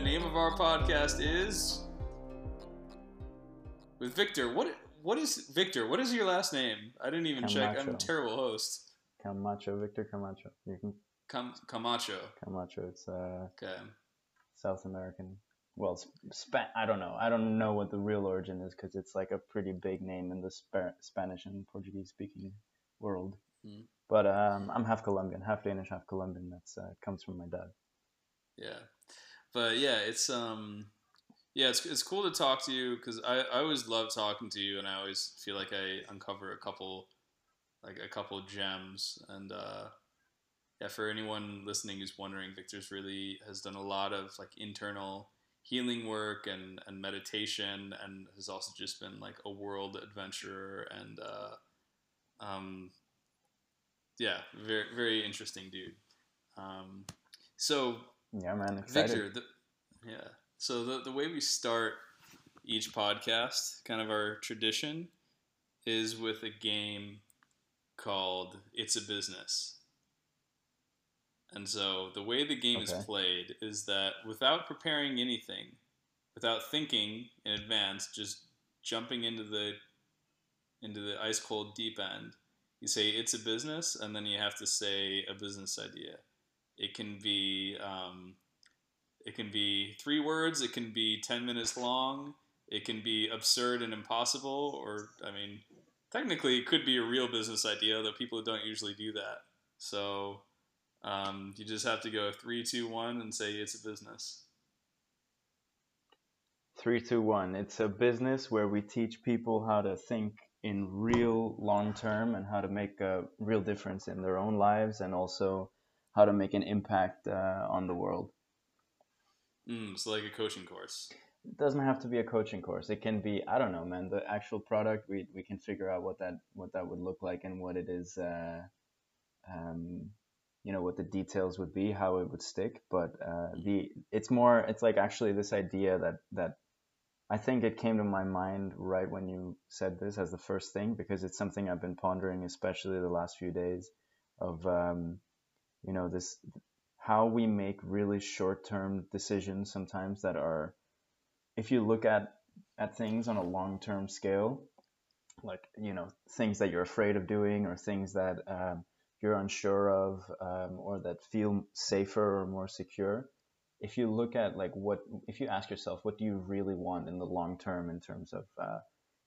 name of our podcast is with Victor. What what is Victor? What is your last name? I didn't even check. I'm a terrible host. Camacho, Victor Camacho. You can Cam- Camacho. Camacho. It's uh okay. South American. Well, Spa- I don't know. I don't know what the real origin is because it's like a pretty big name in the Sp- Spanish and Portuguese speaking world. Mm. But um, I'm half Colombian, half Danish, half Colombian. That's uh, comes from my dad. Yeah, but yeah, it's um, yeah, it's it's cool to talk to you because I I always love talking to you, and I always feel like I uncover a couple, like a couple gems, and uh, yeah, for anyone listening who's wondering, Victor's really has done a lot of like internal healing work and and meditation, and has also just been like a world adventurer and uh, um, yeah, very very interesting dude. Um, so yeah, man, excited. Victor, the, yeah. So the the way we start each podcast, kind of our tradition, is with a game called It's a Business. And so the way the game okay. is played is that without preparing anything, without thinking in advance, just jumping into the into the ice cold deep end, you say it's a business, and then you have to say a business idea. It can be um, it can be three words. It can be ten minutes long. It can be absurd and impossible, or I mean, technically, it could be a real business idea, though people don't usually do that. So um, you just have to go three, two, one, and say it's a business. Three, two, one. It's a business where we teach people how to think in real long term and how to make a real difference in their own lives and also how to make an impact uh, on the world. Mm, so like a coaching course. It doesn't have to be a coaching course. It can be I don't know, man. The actual product we we can figure out what that what that would look like and what it is. Uh, um, you know what the details would be, how it would stick. But uh, the it's more it's like actually this idea that that I think it came to my mind right when you said this as the first thing because it's something I've been pondering, especially the last few days, of um, you know this how we make really short-term decisions sometimes that are, if you look at at things on a long-term scale, like you know things that you're afraid of doing or things that um, you're unsure of um, or that feel safer or more secure if you look at like what if you ask yourself what do you really want in the long term in terms of uh,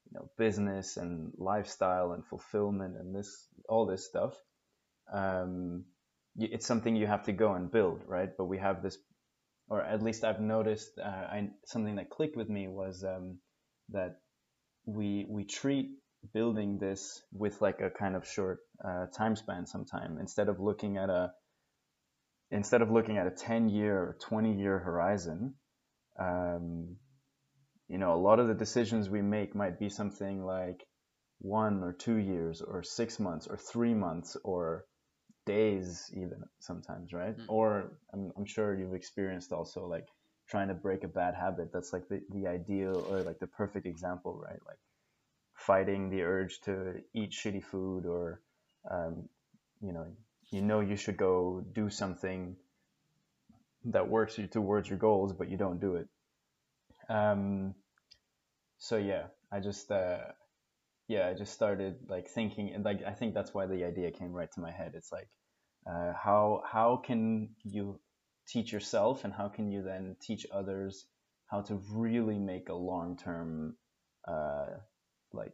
you know business and lifestyle and fulfillment and this all this stuff um, it's something you have to go and build right? But we have this or at least i've noticed uh, I, something that clicked with me was um, that we we treat building this with like a kind of short uh, time span sometime. Instead of looking at a instead of looking at a 10 year or 20 year horizon, um, you know, a lot of the decisions we make might be something like one or two years or six months or three months or days even sometimes, right? Mm. Or I'm, I'm sure you've experienced also like trying to break a bad habit. That's like the, the ideal or like the perfect example, right? Like fighting the urge to eat shitty food or, um, you know, you know you should go do something that works you towards your goals, but you don't do it. Um, so yeah, I just uh, yeah, I just started like thinking, and like I think that's why the idea came right to my head. It's like uh, how how can you teach yourself, and how can you then teach others how to really make a long term uh, like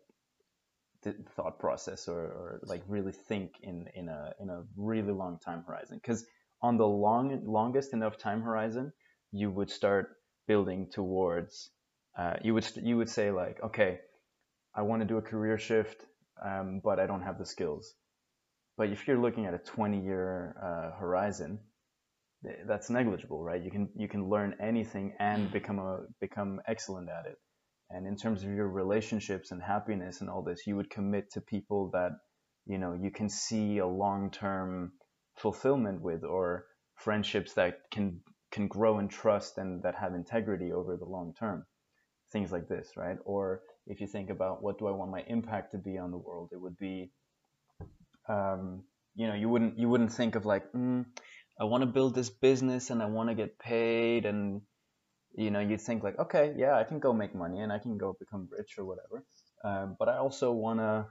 th- thought process or, or like really think in in a in a really long time horizon? Because on the long longest enough time horizon you would start building towards uh, you would you would say like okay I want to do a career shift um, but I don't have the skills but if you're looking at a 20 year uh, horizon that's negligible right? You can you can learn anything and become a become excellent at it. And in terms of your relationships and happiness and all this you would commit to people that you know you can see a long-term fulfillment with or friendships that can can grow in trust and that have integrity over the long term. Things like this right? Or if you think about what do i want my impact to be on the world it would be um, you know you wouldn't you wouldn't think of like mm, I want to build this business and I want to get paid and you know you'd think like okay yeah I can go make money and I can go become rich or whatever um, but I also want to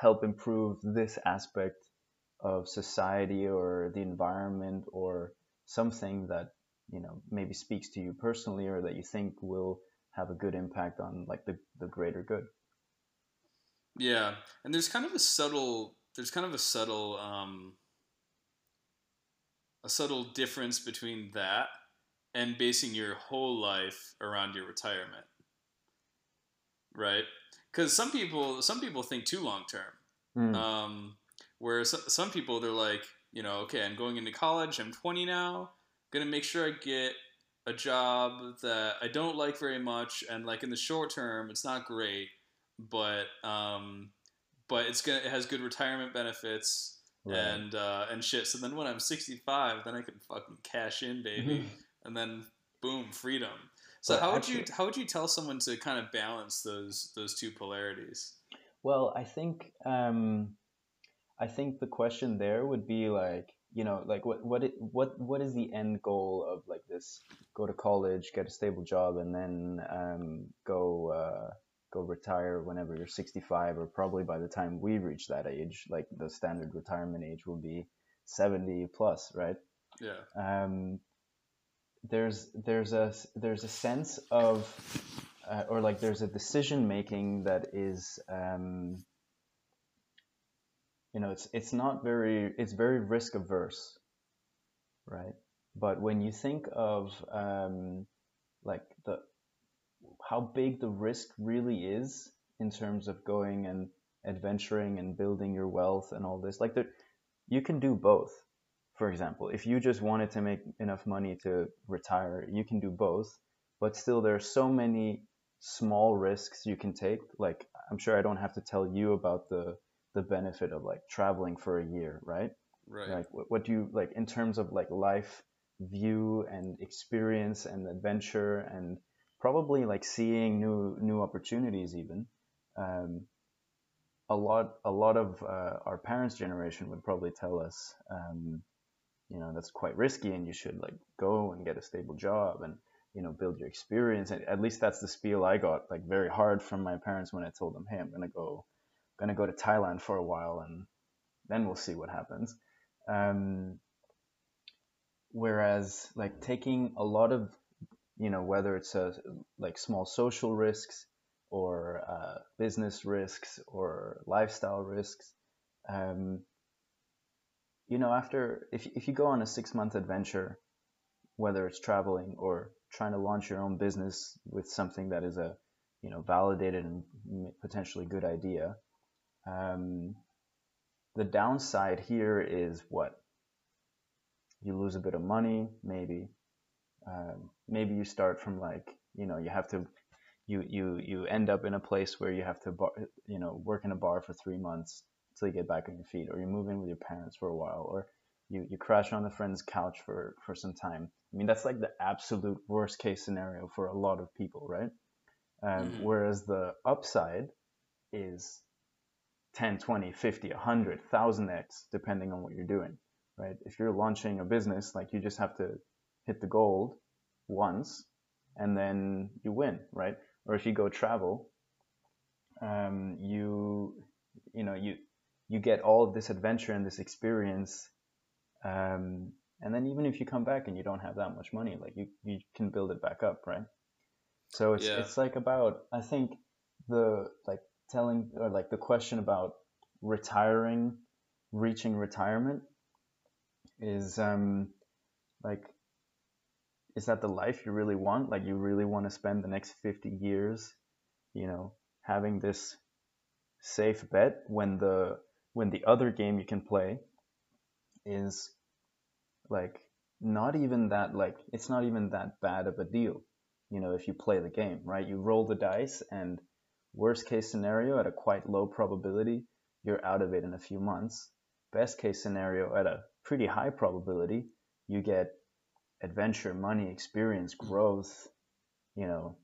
help improve this aspect of society or the environment or something that you know maybe speaks to you personally or that you think will have a good impact on like the, the greater good. Yeah and there's kind of a subtle there's kind of a subtle um, a subtle difference between that and basing your whole life around your retirement right because some people some people think too long term mm. um, where so, some people they're like you know okay i'm going into college i'm 20 now gonna make sure i get a job that i don't like very much and like in the short term it's not great but um, but it's gonna it has good retirement benefits right. and uh, and shit. So then when I'm 65, then I can fucking cash in, baby, mm-hmm. and then boom, freedom. So but how actually, would you how would you tell someone to kind of balance those those two polarities? Well, I think um, I think the question there would be like you know like what what it, what what is the end goal of like this go to college get a stable job and then um, go uh, go retire whenever you're 65 or probably by the time we reach that age like the standard retirement age will be 70 plus right? Yeah. Um there's there's a there's a sense of uh, or like there's a decision making that is um you know it's it's not very it's very risk averse right? But when you think of um like the how big the risk really is in terms of going and adventuring and building your wealth and all this. Like there, you can do both. For example, if you just wanted to make enough money to retire, you can do both. But still, there are so many small risks you can take. Like I'm sure I don't have to tell you about the the benefit of like traveling for a year, right? Right. Like what, what do you like in terms of like life view and experience and adventure and probably like seeing new new opportunities even um, a lot a lot of uh, our parents generation would probably tell us um, you know that's quite risky and you should like go and get a stable job and you know build your experience. And at least that's the spiel i got like very hard from my parents when i told them hey i'm gonna go gonna go to thailand for a while and then we'll see what happens. Um, whereas like taking a lot of you know whether it's a, like small social risks or uh, business risks or lifestyle risks um, you know after if, if you go on a six month adventure whether it's traveling or trying to launch your own business with something that is a you know validated and potentially good idea um, the downside here is what? You lose a bit of money maybe um, maybe you start from like you know you have to you you you end up in a place where you have to bar, you know work in a bar for three months until you get back on your feet or you move in with your parents for a while or you, you crash on a friend's couch for for some time. I mean that's like the absolute worst case scenario for a lot of people right? Um, mm-hmm. whereas the upside is 10 20 50 100 1000x depending on what you're doing right? If you're launching a business like you just have to hit the gold once and then you win, right? Or if you go travel, um, you you know you you get all of this adventure and this experience, um, and then even if you come back and you don't have that much money, like you you can build it back up, right? So it's yeah. it's like about I think the like telling or like the question about retiring, reaching retirement is um like is that the life you really want? Like you really want to spend the next 50 years, you know, having this safe bet when the when the other game you can play is like not even that like it's not even that bad of a deal. You know, if you play the game, right? You roll the dice and worst case scenario at a quite low probability, you're out of it in a few months. Best case scenario at a pretty high probability, you get adventure, money, experience, growth, you know,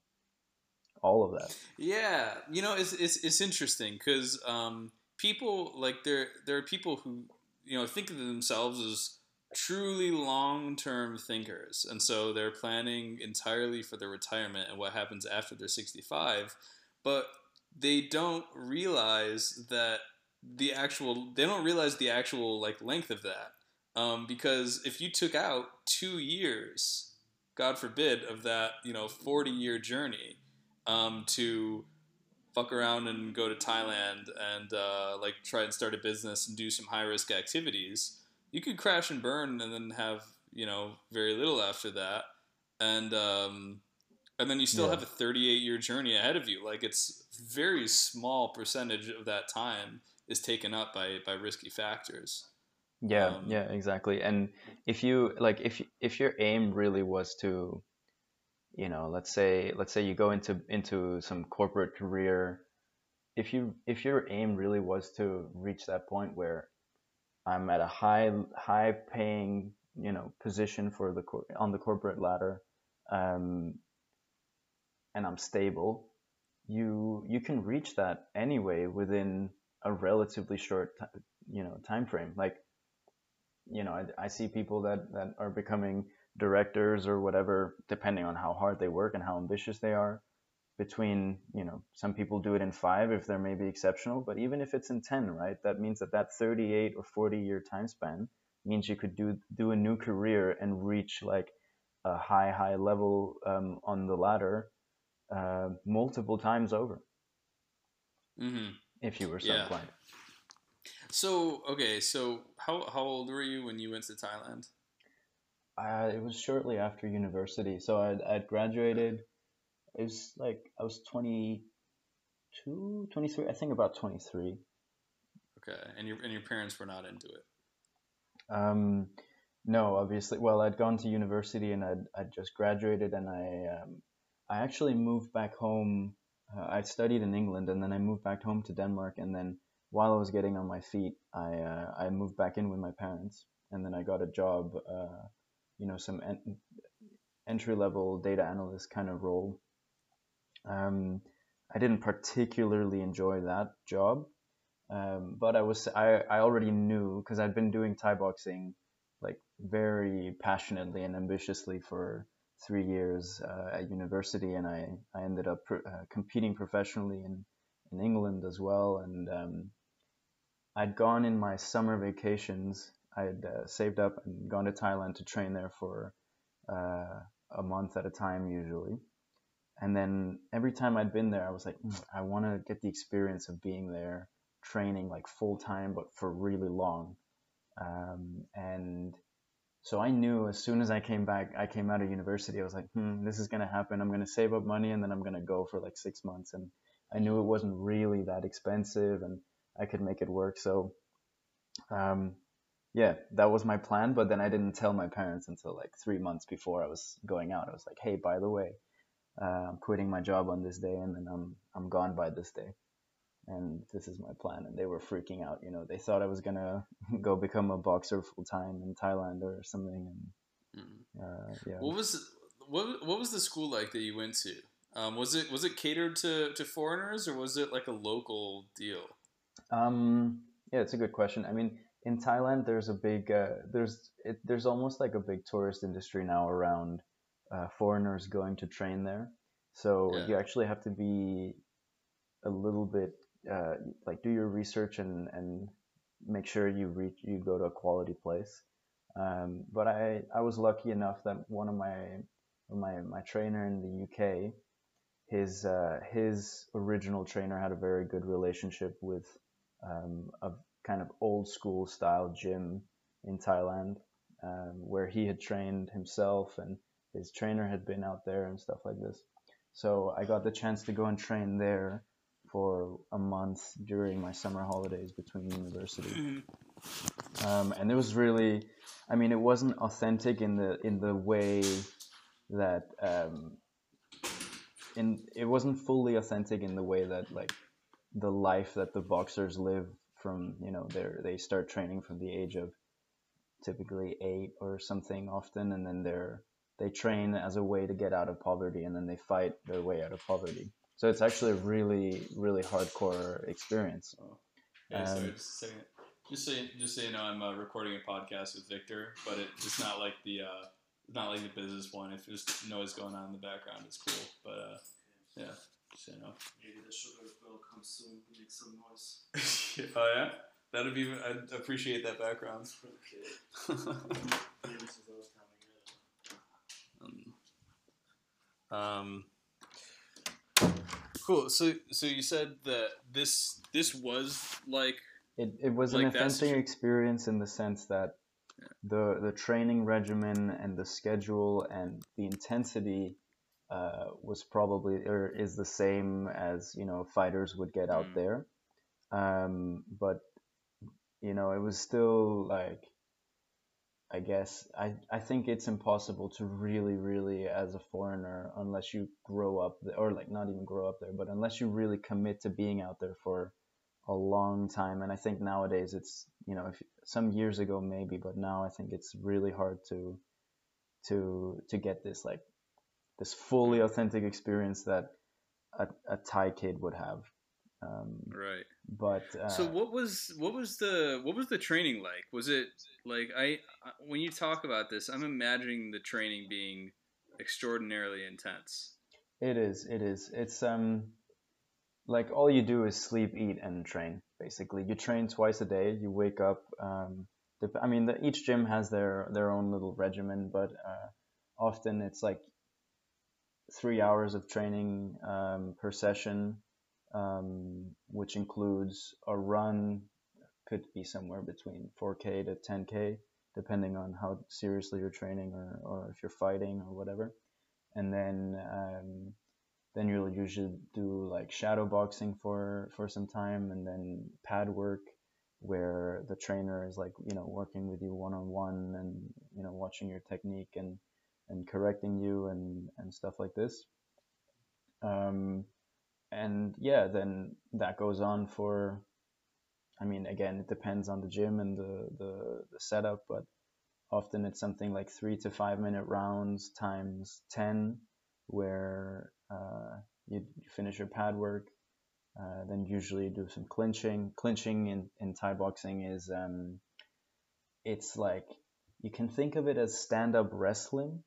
all of that. Yeah, you know, it's it's, it's interesting because um, people like there there are people who you know think of themselves as truly long-term thinkers, and so they're planning entirely for their retirement and what happens after they're 65, but they don't realize that the actual they don't realize the actual like length of that um, because if you took out two years god forbid of that you know 40 year journey um, to fuck around and go to thailand and uh, like try and start a business and do some high risk activities you could crash and burn and then have you know very little after that and um, and then you still yeah. have a 38 year journey ahead of you like it's very small percentage of that time is taken up by by risky factors. Yeah, um, yeah, exactly. And if you like, if if your aim really was to, you know, let's say let's say you go into into some corporate career, if you if your aim really was to reach that point where I'm at a high high paying you know position for the on the corporate ladder, um, and I'm stable, you you can reach that anyway within a relatively short you know time frame like you know I, I see people that that are becoming directors or whatever depending on how hard they work and how ambitious they are between you know some people do it in five if they're maybe exceptional but even if it's in 10 right that means that that 38 or 40 year time span means you could do do a new career and reach like a high high level um, on the ladder uh, multiple times over mm-hmm if you were so yeah. inclined. So okay, so how how old were you when you went to Thailand? Uh, it was shortly after university. So I'd, I'd graduated. It was like I was 22, 23, I think about 23. Okay. And your, and your parents were not into it? Um, no, obviously. Well, I'd gone to university and I'd, I'd just graduated and I, um, I actually moved back home uh, I studied in England and then I moved back home to Denmark. And then while I was getting on my feet, I uh, I moved back in with my parents, and then I got a job, uh, you know, some en- entry level data analyst kind of role. Um, I didn't particularly enjoy that job, um, but I was I, I already knew because I'd been doing Thai boxing like very passionately and ambitiously for three years uh, at university, and I, I ended up uh, competing professionally in, in England as well. And um, I'd gone in my summer vacations. I'd uh, saved up and gone to Thailand to train there for uh, a month at a time, usually. And then every time I'd been there, I was like, mm, I want to get the experience of being there, training like full time, but for really long. Um, and so I knew as soon as I came back, I came out of university, I was like, hmm, this is going to happen. I'm going to save up money and then I'm going to go for like six months. And I knew it wasn't really that expensive and I could make it work. So, um, yeah, that was my plan. But then I didn't tell my parents until like three months before I was going out. I was like, hey, by the way, uh, I'm quitting my job on this day and then I'm, I'm gone by this day and this is my plan. And they were freaking out. You know, they thought I was gonna go become a boxer full time in Thailand or something. And mm. uh, yeah. What was what what was the school like that you went to? Um, was it was it catered to, to foreigners or was it like a local deal? Um, yeah, it's a good question. I mean, in Thailand, there's a big uh, there's it, there's almost like a big tourist industry now around uh, foreigners going to train there. So yeah. you actually have to be a little bit uh, like do your research and and make sure you reach you go to a quality place. Um, but I I was lucky enough that one of my my my trainer in the UK, his uh, his original trainer had a very good relationship with um, a kind of old school style gym in Thailand, um, where he had trained himself and his trainer had been out there and stuff like this. So I got the chance to go and train there for a month during my summer holidays between university. Mm-hmm. Um, and it was really, I mean, it wasn't authentic in the in the way that um, in it wasn't fully authentic in the way that like the life that the boxers live from you know they they start training from the age of typically eight or something often and then they're they train as a way to get out of poverty and then they fight their way out of poverty so it's actually a really, really hardcore experience. Oh. Yeah, sorry, just. Just so, just so you know, I'm uh, recording a podcast with Victor, but it, it's not like the uh, not like the business one. If there's noise going on in the background, it's cool. But uh, so you know. Maybe the sugar will come soon. Make some noise. oh yeah, that'd be. I'd appreciate that background. Okay. This is all coming um, um, cool. So, so you said that this this was like It, it was Like an that's authentic tr- experience in the sense that the the training regimen and the schedule and the intensity uh, was probably or is the same as you know fighters would get out Mm. there, um, but you know it was still like I guess I, I think it's impossible to really really as a foreigner unless you grow up th- or like not even grow up there but unless you really commit to being out there for a long time and I think nowadays it's you know if some years ago maybe but now I think it's really hard to to to get this like this fully authentic experience that a, a Thai kid would have um, right. but uh, So what was what was the what was the training like? Was it like I I- when you talk about this, I'm imagining the training being extraordinarily intense. It is. It is. It's um, like all you do is sleep, eat, and train. Basically, you train twice a day. You wake up. Um, I mean, the, each gym has their their own little regimen, but uh, often it's like three hours of training um, per session, um, which includes a run. Could be somewhere between 4K to 10K, depending on how seriously you're training or, or if you're fighting or whatever and then um, then you'll usually do like shadow boxing for for some time and then pad work where the trainer is like you know working with you one on one and you know watching your technique and and correcting you and and stuff like this. Um, and yeah then that goes on for I mean again it depends on the gym and the the, the setup but often it's something like three to five minute rounds times 10 where uh, you, finish your pad work. Uh, then usually do some clinching. Clinching in, in thai boxing is um, it's like you can think of it as stand-up wrestling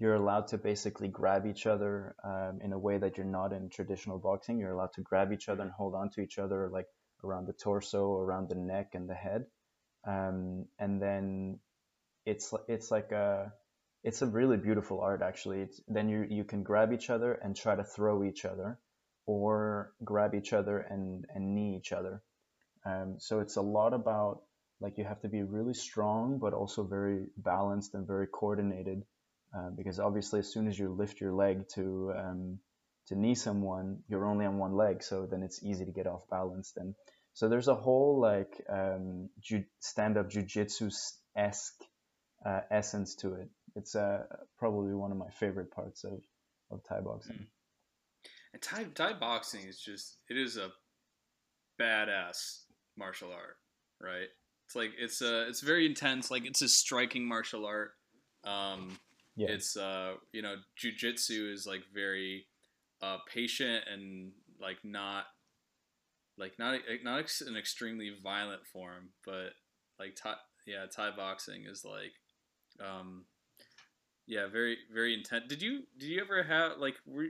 you're allowed to basically grab each other um, in a way that you're not in traditional boxing. You're allowed to grab each other and hold on to each other like around the torso around the neck and the head. Um, and then it's it's like a it's a really beautiful art actually. It's, then you you can grab each other and try to throw each other or grab each other and and knee each other. Um, so it's a lot about like you have to be really strong but also very balanced and very coordinated uh, because obviously as soon as you lift your leg to um, to knee someone you're only on one leg so then it's easy to get off balance. and so there's a whole like um, ju- stand-up jujitsu esque uh, essence to it. It's uh, probably one of my favorite parts of, of Thai boxing. And Thai Thai boxing is just it is a badass martial art, right? It's like it's uh it's very intense. Like it's a striking martial art. Um, Yeah. It's uh you know jujitsu is like very uh patient and like not like not not ex- an extremely violent form, but like Thai yeah Thai boxing is like um yeah very very intense. Did you did you ever have like were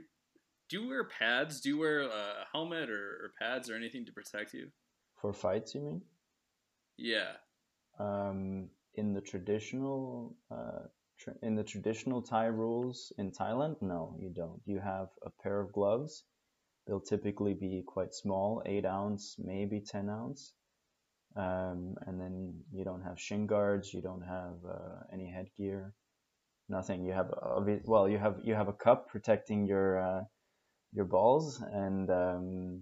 do you wear pads? Do you wear a helmet or, or pads or anything to protect you? For fights, you mean? Yeah. Um, in the traditional uh, in the traditional Thai rules in Thailand, no, you don't. You have a pair of gloves. They'll typically be quite small, eight ounce, maybe ten ounce. Um, and then you don't have shin guards. You don't have uh, any headgear. Nothing. You have well, you have you have a cup protecting your uh, your balls, and um,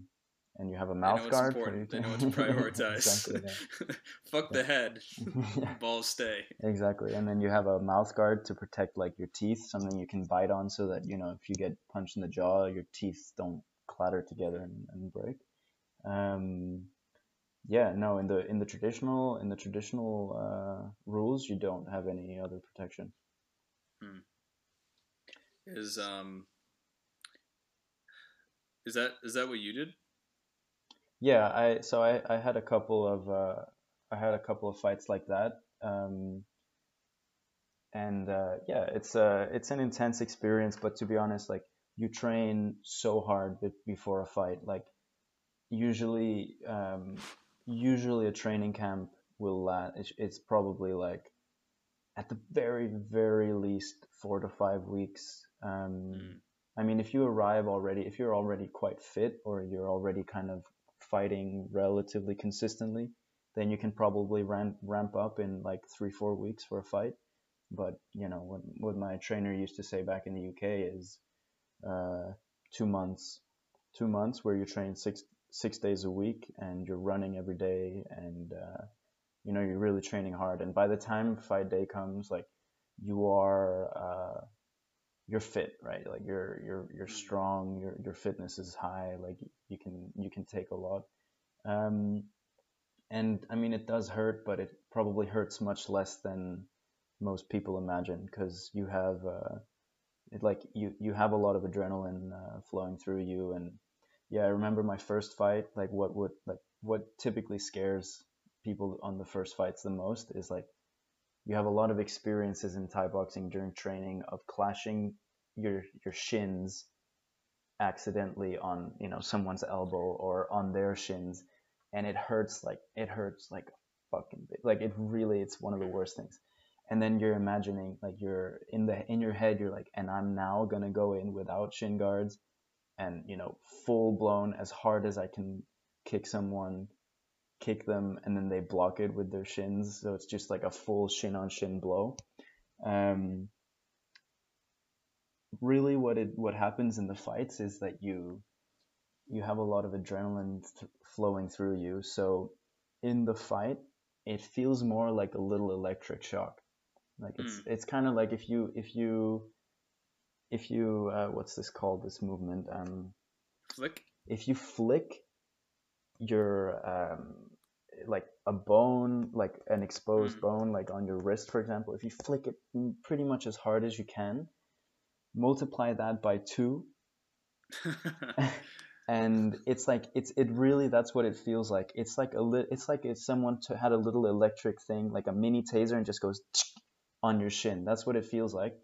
and you have a They mouth it's guard. for important. you They know to- it's prioritized. exactly. Fuck the head. Balls stay. Exactly, and then you have a mouth guard to protect like your teeth, something you can bite on, so that you know if you get punched in the jaw, your teeth don't clatter together and, and break. Um, yeah, no, in the in the traditional in the traditional uh, rules, you don't have any other protection. Is um is that is that what you did? Yeah, I so I, I had a couple of uh, I had a couple of fights like that. Um, and uh, yeah, it's a it's an intense experience. But to be honest, like you train so hard before a fight. Like usually, um, usually a training camp will last. It's, it's probably like at the very very least four to five weeks. Um, mm. I mean, if you arrive already, if you're already quite fit or you're already kind of fighting relatively consistently, then you can probably ramp ramp up in like three four weeks for a fight. But you know what what my trainer used to say back in the UK is uh, two months, two months where you train six six days a week and you're running every day and uh, you know you're really training hard. And by the time fight day comes, like you are uh, you're fit, right? Like you're you're you're strong. Your your fitness is high. Like you can you can take a lot. Um, and I mean it does hurt, but it probably hurts much less than most people imagine because you have uh, it like you you have a lot of adrenaline uh, flowing through you and yeah i remember my first fight like what would like what typically scares people on the first fights the most is like you have a lot of experiences in thai boxing during training of clashing your your shins accidentally on you know someone's elbow or on their shins and it hurts like it hurts like fucking like it really it's one of the worst things. And then you're imagining like you're in the in your head you're like and i'm now gonna go in without shin guards and you know full blown as hard as i can kick someone kick them and then they block it with their shins. So it's just like a full shin on shin blow. Um, really what it what happens in the fights is that you you have a lot of adrenaline th- flowing through you. So in the fight it feels more like a little electric shock. Like it's mm. it's kind of like if you if you if you uh, what's this called this movement? Um flick? if you flick your um like a bone like an exposed mm. bone like on your wrist for example if you flick it pretty much as hard as you can multiply that by two and it's like it's it really that's what it feels like it's like a li- it's like if someone t- had a little electric thing like a mini taser and just goes on your shin. That's what it feels like.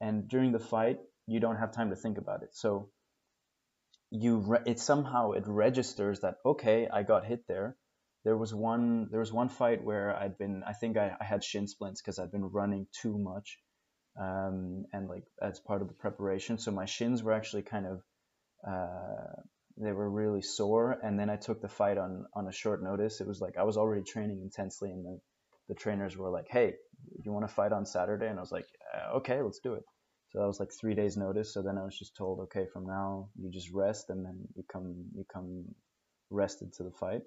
And during the fight, you don't have time to think about it. So you re- it somehow it registers that okay, I got hit there. There was one there was one fight where I'd been I think I, I had shin splints because I'd been running too much, um, and like as part of the preparation. So my shins were actually kind of uh, they were really sore. And then I took the fight on on a short notice. It was like I was already training intensely, and the the trainers were like, "Hey, you want to fight on Saturday?" And I was like, uh, "Okay, let's do it." So that was like three days notice. So then I was just told, "Okay, from now you just rest, and then you come you come rested to the fight."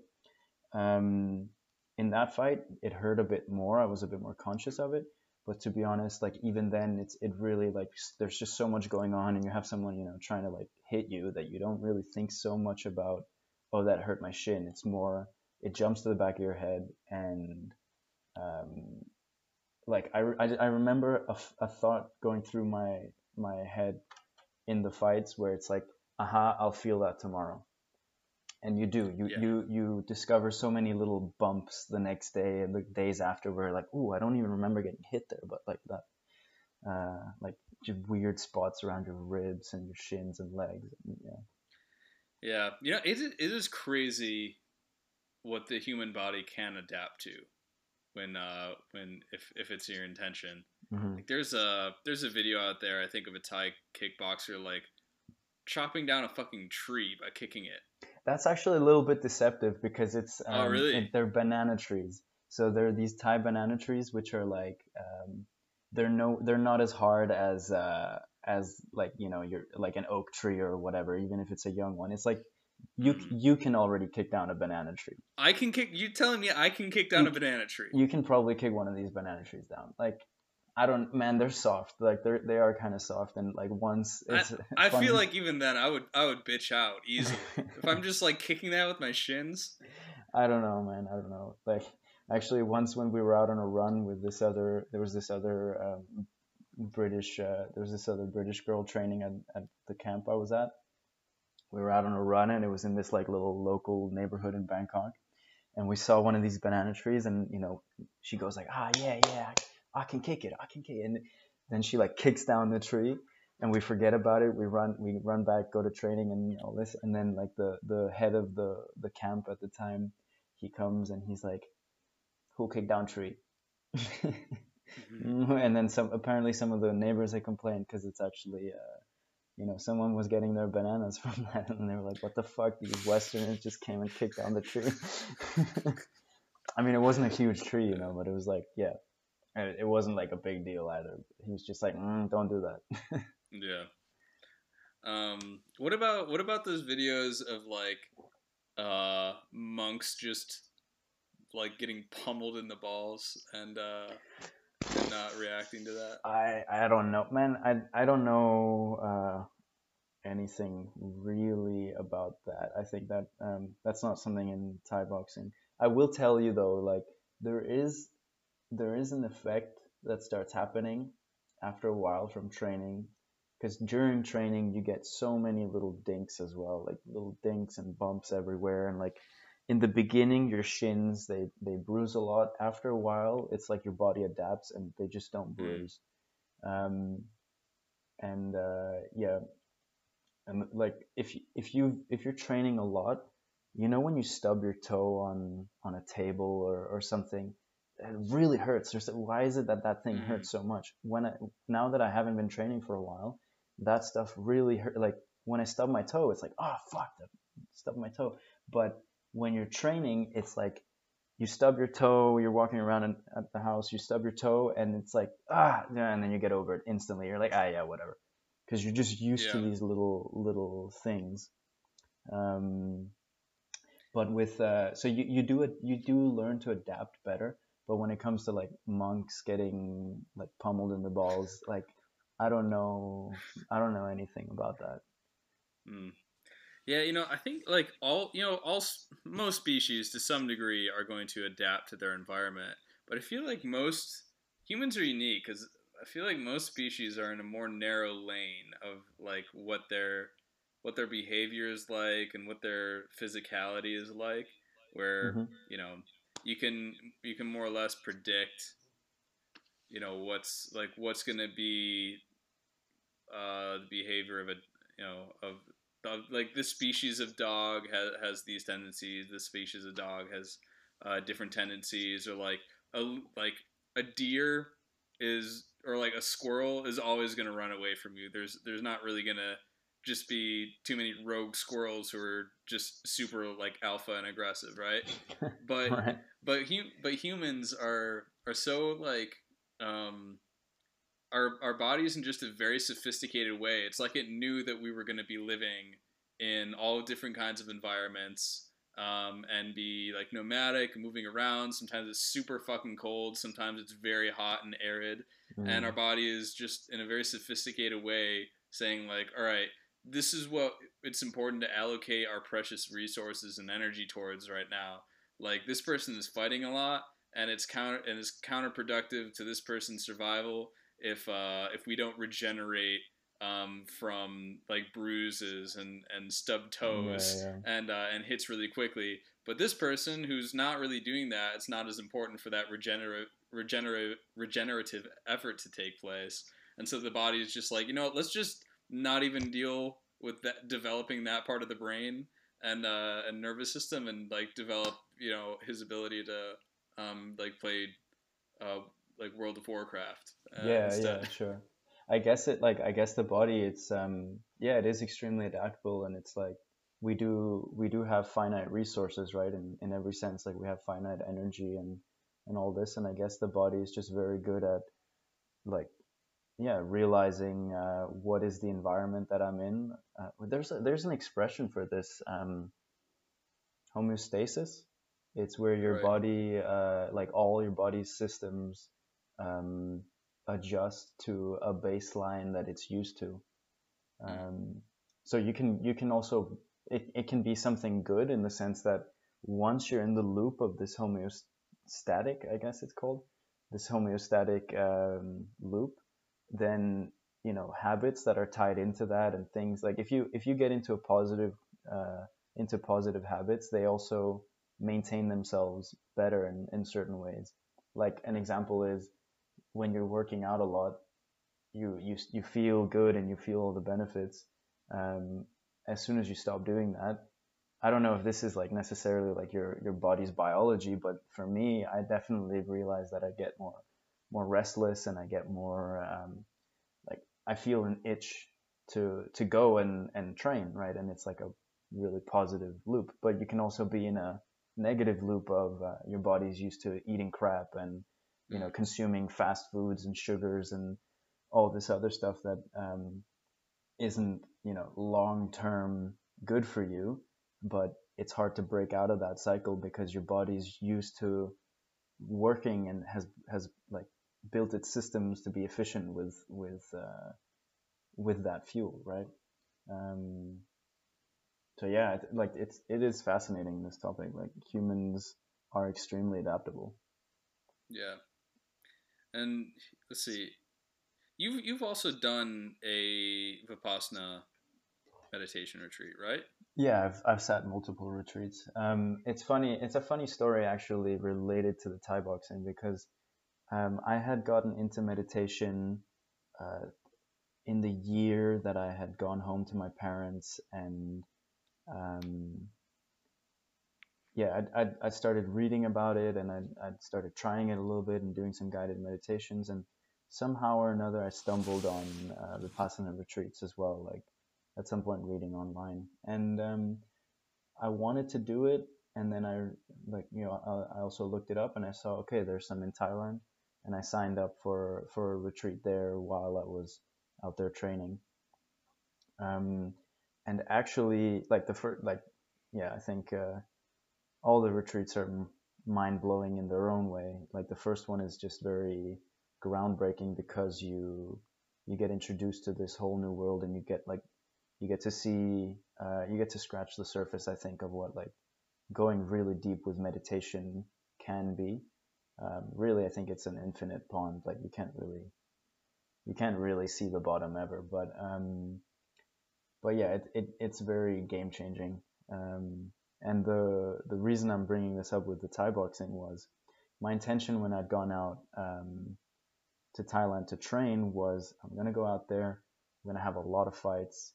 Um, in that fight, it hurt a bit more. I was a bit more conscious of it. But to be honest, like even then, it's it really like there's just so much going on, and you have someone you know trying to like hit you that you don't really think so much about. Oh, that hurt my shin. It's more it jumps to the back of your head and um, like I, I, I remember a, a thought going through my my head in the fights where it's like aha i'll feel that tomorrow. And you do you yeah. you you discover so many little bumps the next day and the days after where like oh i don't even remember getting hit there but like that uh, like weird spots around your ribs and your shins and legs yeah. Yeah you know it, it is crazy what the human body can adapt to when uh when if if it's your intention. Mm-hmm. Like there's a there's a video out there I think of a Thai kickboxer like chopping down a fucking tree by kicking it. That's actually a little bit deceptive because it's oh, um, oh really they're banana trees. So there are these Thai banana trees which are like um, they're no they're not as hard as uh, as like you know you're like an oak tree or whatever even if it's a young one. It's like you mm. you can already kick down a banana tree. I can kick. You telling me I can kick down you, a banana tree? You can probably kick one of these banana trees down. Like I don't, man, they're soft. Like they're they are kind of soft, and like once it's. I, I feel like even then I would I would bitch out easily if I'm just like kicking that with my shins. I don't know, man. I don't know. Like actually, once when we were out on a run with this other, there was this other um, British, uh, there was this other British girl training at, at the camp I was at we were out on a run and it was in this like little local neighborhood in Bangkok. and we saw one of these banana trees, and you know, she goes like, ah, yeah, yeah, I, can kick it, I can kick it, and then she like kicks down the tree, and we forget about it. We run, we run back, go to training, and all this, and then like the the head of the the camp at the time, he comes and he's like, who kicked down tree? Mhm. and then some apparently some of the neighbors they complained because it's actually uh, you know someone was getting their bananas from that and they were like what the fuck? These westerners just came and kicked down the tree. I mean it wasn't a huge tree you know but it was like yeah. It wasn't like a big deal either. He was just like mm, don't do that. Yeah. Um, what about what about those videos of like uh, monks just like getting pummeled in the balls and uh, not reacting to that? i i don't know man. I i don't know uh anything really about that. I think that um that's not something in thai boxing. I will tell you though like there is there is an effect that starts happening after a while from training because during training you get so many little dinks as well like little dinks and bumps everywhere and like in the beginning your shins they they bruise a lot. After a while it's like your body adapts and they just don't bruise. Um and uh yeah. And like if you, if you if you're training a lot you know when you stub your toe on on a table or or something it really hurts. There's, why is it that that thing Mhm. hurts so much? When I now that I haven't been training for a while that stuff really hurt like when I stub my toe it's like oh fuck that stub my toe. But when you're training it's like you stub your toe you're walking around in, at the house you stub your toe and it's like ah and then you get over it instantly. You're like ah yeah whatever. Because you're just used to these little little things. Um, but with uh, so you, you do it you do learn to adapt better but when it comes to like monks getting like pummeled in the balls like i don't know i don't know anything about that. Mm. Yeah, you know, I think like all you know, all most species to some degree are going to adapt to their environment, but I feel like most humans are unique because I feel like most species are in a more narrow lane of like what their what their behavior is like and what their physicality is like, where Mhm. you know you can you can more or less predict you know what's like what's going to be uh, the behavior of a you know of, of like this species of dog has, has these tendencies this species of dog has uh, different tendencies or like a like a deer is or like a squirrel is always going to run away from you. There's there's not really going to just be too many rogue squirrels who are just super like alpha and aggressive right? But right. but hu- but humans are are so like um our our bodies in just a very sophisticated way. It's like it knew that we were going to be living in all different kinds of environments um, and be like nomadic, moving around. Sometimes it's super fucking cold. Sometimes it's very hot and arid and Mm. our body is just in a very sophisticated way saying like all right this is what it's important to allocate our precious resources and energy towards right now like this person is fighting a lot and it's counter and it's counterproductive to this person's survival if uh, if we don't regenerate um, from like bruises and and stubbed toes Yeah, yeah. and uh, and hits really quickly. But this person who's not really doing that, it's not as important for that regenerative regenerative regenerative effort to take place. And so the body is just like, you know, let's just not even deal with that developing that part of the brain and uh, and nervous system and like develop, you know, his ability to um, like play uh, like World of Warcraft. Uh, yeah instead. yeah sure i guess it like i guess the body it's um yeah it is extremely adaptable and it's like we do we do have finite resources right in, in every sense like we have finite energy and and all this and i guess the body is just very good at like yeah realizing uh, what is the environment that i'm in uh, there's a, there's an expression for this um homeostasis it's where your Right. body uh, like all your body's systems um, adjust to a baseline that it's used to um, so you can you can also it, it can be something good in the sense that once you're in the loop of this homeostatic i guess it's called this homeostatic um, loop then you know habits that are tied into that and things like if you if you get into a positive uh, into positive habits they also maintain themselves better in, in certain ways. Like an example is when you're working out a lot, you you you feel good and you feel all the benefits. Um, as soon as you stop doing that, I don't know if this is like necessarily like your your body's biology, but for me, I definitely realize that I get more more restless and I get more um, like I feel an itch to to go and and train, right? And it's like a really positive loop. But you can also be in a negative loop of uh, your body's used to eating crap and you know consuming fast foods and sugars and all this other stuff that um, isn't you know long term good for you but it's hard to break out of that cycle because your body's used to working and has has like built its systems to be efficient with with uh, with that fuel right? Um, so yeah like it's it is fascinating this topic like humans are extremely adaptable. Yeah and let's see. You've you've also done a vipassana meditation retreat right? Yeah i've, I've sat multiple retreats. Um, it's funny it's a funny story actually related to the thai boxing because um, i had gotten into meditation uh, in the year that i had gone home to my parents and um, yeah, I I I started reading about it and I I started trying it a little bit and doing some guided meditations and somehow or another I stumbled on uh, vipassana retreats as well, like at some point reading online and um, I wanted to do it and then I like you know I, also looked it up and I saw okay there's some in Thailand and I signed up for for a retreat there while I was out there training. Um, and actually like the first like yeah i think uh, all the retreats are mind blowing in their own way. Like the first one is just very groundbreaking because you you get introduced to this whole new world and you get like you get to see uh, you get to scratch the surface i think of what like going really deep with meditation can be. Um, really i think it's an infinite pond. Like you can't really you can't really see the bottom ever. But um, but yeah, it, it it's very game changing. Um, and the the reason I'm bringing this up with the Thai boxing was my intention when I'd gone out um, to Thailand to train was I'm gonna go out there, I'm gonna have a lot of fights,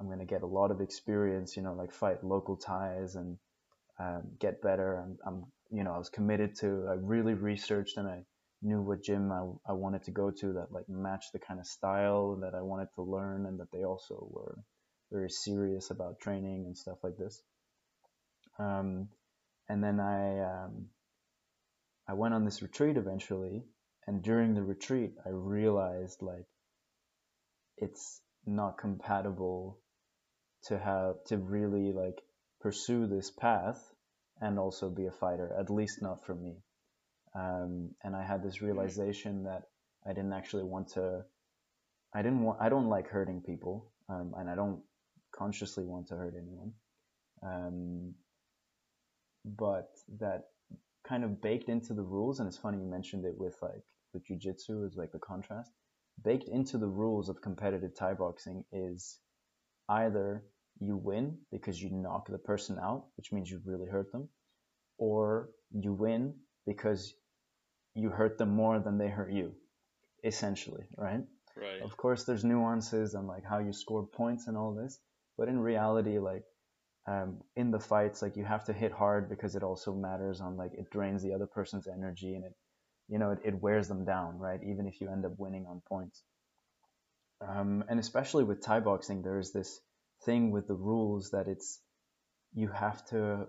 I'm gonna get a lot of experience, you know, like fight local Thais and um, get better. I'm, I'm, you know, I was committed to. I really researched and I knew what gym I, I wanted to go to that like matched the kind of style that I wanted to learn and that they also were very serious about training and stuff like this. Um, and then I um, I went on this retreat eventually, and during the retreat, I realized like it's not compatible to have to really like pursue this path and also be a fighter. At least not for me. Um, and I had this realization that I didn't actually want to. I didn't want. I don't like hurting people, um, and I don't consciously want to hurt anyone. Um, but that kind of baked into the rules, and it's funny you mentioned it with like with jujitsu is like the contrast. Baked into the rules of competitive Thai boxing is either you win because you knock the person out, which means you really hurt them, or you win because you hurt them more than they hurt you, essentially, right? Right. Of course, there's nuances and like how you score points and all this, but in reality, like um, in the fights, like you have to hit hard because it also matters on like it drains the other person's energy and it, you know, it, it wears them down, right? Even if you end up winning on points. Um, and especially with Thai boxing, there's this thing with the rules that it's you have to.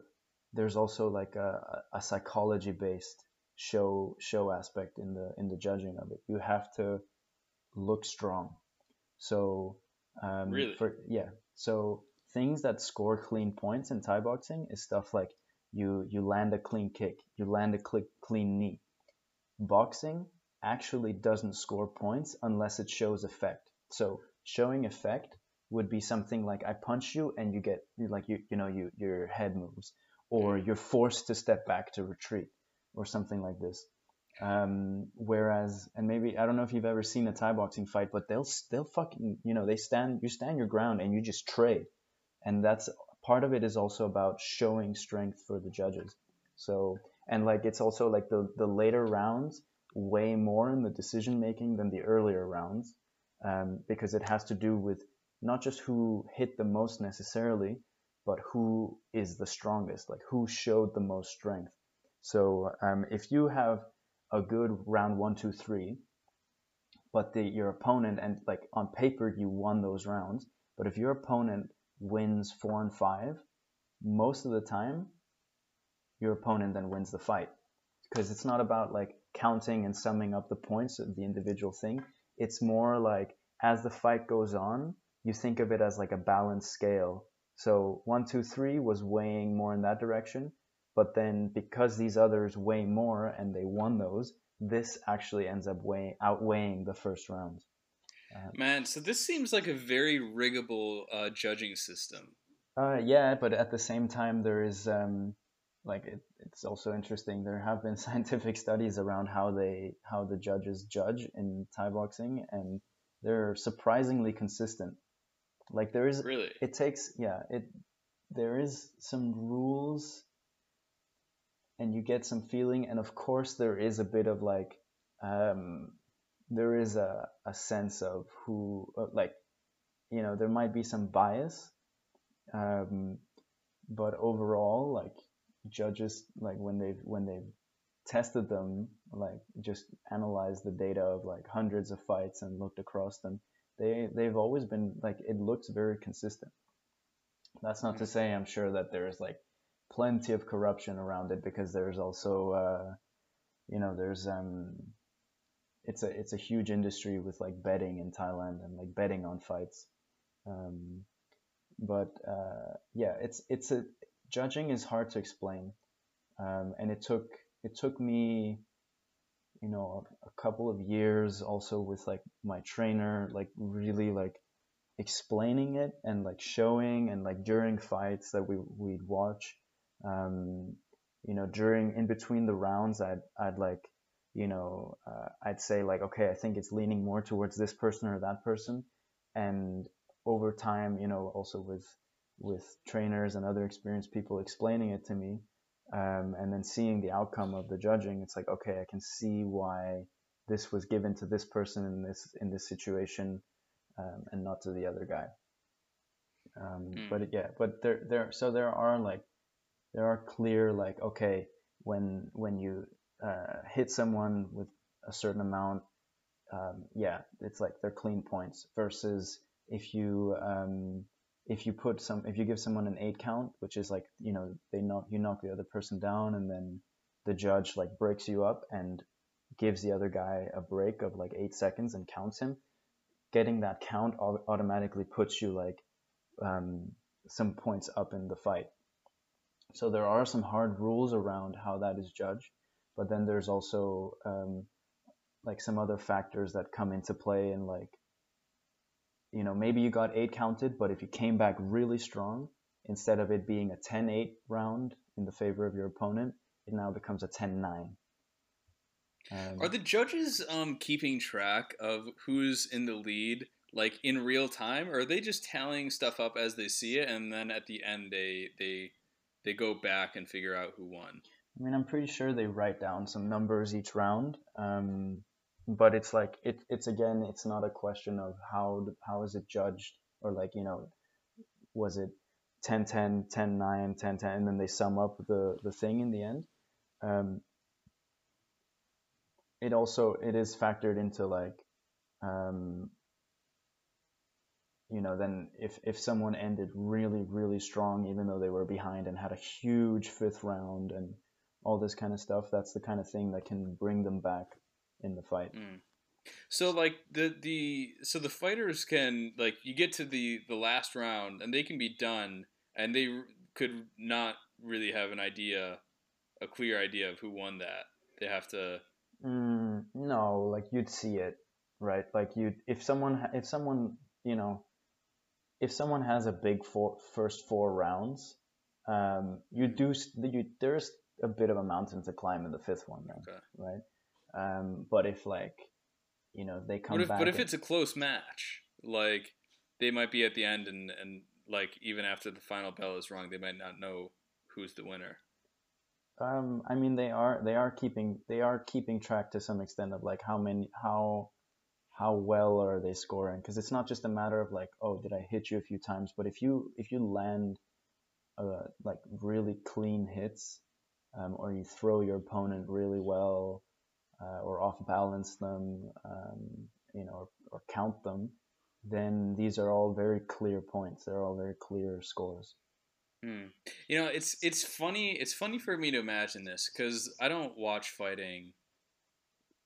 There's also like a, a psychology based show show aspect in the in the judging of it. You have to look strong. So um, really? for yeah, so things that score clean points in Thai boxing is stuff like you you land a clean kick, you land a clean knee. Boxing actually doesn't score points unless it shows effect. So showing effect would be something like I punch you and you get like you you know you your head moves or you're forced to step back to retreat or something like this. Um, whereas, and maybe I don't know if you've ever seen a Thai boxing fight, but they'll they'll fucking you know they stand you stand your ground and you just trade, and that's part of it is also about showing strength for the judges. So and like it's also like the the later rounds weigh more in the decision making than the earlier rounds um, because it has to do with not just who hit the most necessarily, but who is the strongest, like who showed the most strength. So um, if you have a good round one, two, three, but the, your opponent and like on paper you won those rounds, but if your opponent wins four and five, most of the time your opponent then wins the fight because it's not about like counting and summing up the points of the individual thing. It's more like as the fight goes on, you think of it as like a balanced scale. So one, two, three was weighing more in that direction, but then because these others weigh more and they won those, this actually ends up weighing outweighing the first round. Um, Man, so this seems like a very riggable uh, judging system. Uh, yeah, but at the same time, there is um, like it, it's also interesting. There have been scientific studies around how they how the judges judge in Thai boxing, and they're surprisingly consistent. Like there is really it takes yeah it there is some rules and you get some feeling and of course there is a bit of like um, there is a, a sense of who uh, like you know there might be some bias um, but overall like judges like when they've when they've tested them like just analyzed the data of like hundreds of fights and looked across them they they've always been like it looks very consistent. That's not to say i'm sure that there's like plenty of corruption around it because there's also uh, you know there's um it's a it's a huge industry with like betting in Thailand and like betting on fights. Um, but uh, yeah it's it's a judging is hard to explain. Um, and it took it took me you know a, a couple of years also with like my trainer like really like explaining it and like showing and like during fights that we we'd watch. Um, you know during in between the rounds I'd I'd like you know uh, I'd say like okay I think it's leaning more towards this person or that person and over time you know also with with trainers and other experienced people explaining it to me um, and then seeing the outcome of the judging it's like okay I can see why this was given to this person in this in this situation um, and not to the other guy um, mm. but yeah but there there so there are like there are clear like okay when when you uh, hit someone with a certain amount um, yeah it's like they're clean points versus if you um, if you put some if you give someone an eight count which is like you know they knock you knock the other person down and then the judge like breaks you up and gives the other guy a break of like eight seconds and counts him getting that count automatically puts you like um, some points up in the fight. So there are some hard rules around how that is judged, but then there's also um, like some other factors that come into play and like you know maybe you got eight counted, but if you came back really strong, instead of it being a 10-8 round in the favor of your opponent, it now becomes a 10-9. Um, are the judges um, keeping track of who's in the lead, like in real time, or are they just tallying stuff up as they see it, and then at the end they they they go back and figure out who won. I mean, I'm pretty sure they write down some numbers each round, um, but it's like it, it's again, it's not a question of how how is it judged or like you know, was it 10 10 10 9 10 10 and then they sum up the the thing in the end. Um, it also it is factored into like um, you know, then if, if someone ended really, really strong, even though they were behind and had a huge fifth round and all this kind of stuff, that's the kind of thing that can bring them back in the fight. Mm. So like the the so the fighters can like you get to the the last round and they can be done and they could not really have an idea, a clear idea of who won that. They have to. Mm, no, like you'd see it, right? Like you, if someone if someone you know if someone has a big four, first four rounds, um, you do you, there's a bit of a mountain to climb in the fifth one, then, okay. right? Um, but if like you know they come what if, back, but if and, it's a close match, like they might be at the end and and like even after the final bell is rung, they might not know who's the winner. Um, I mean, they are they are keeping they are keeping track to some extent of like how many how how well are they scoring because it's not just a matter of like oh did I hit you a few times but if you if you land uh, like really clean hits um, or you throw your opponent really well uh, or off balance them um, you know or, or count them then these are all very clear points they're all very clear scores Hmm. You know, it's it's funny. It's funny for me to imagine this because I don't watch fighting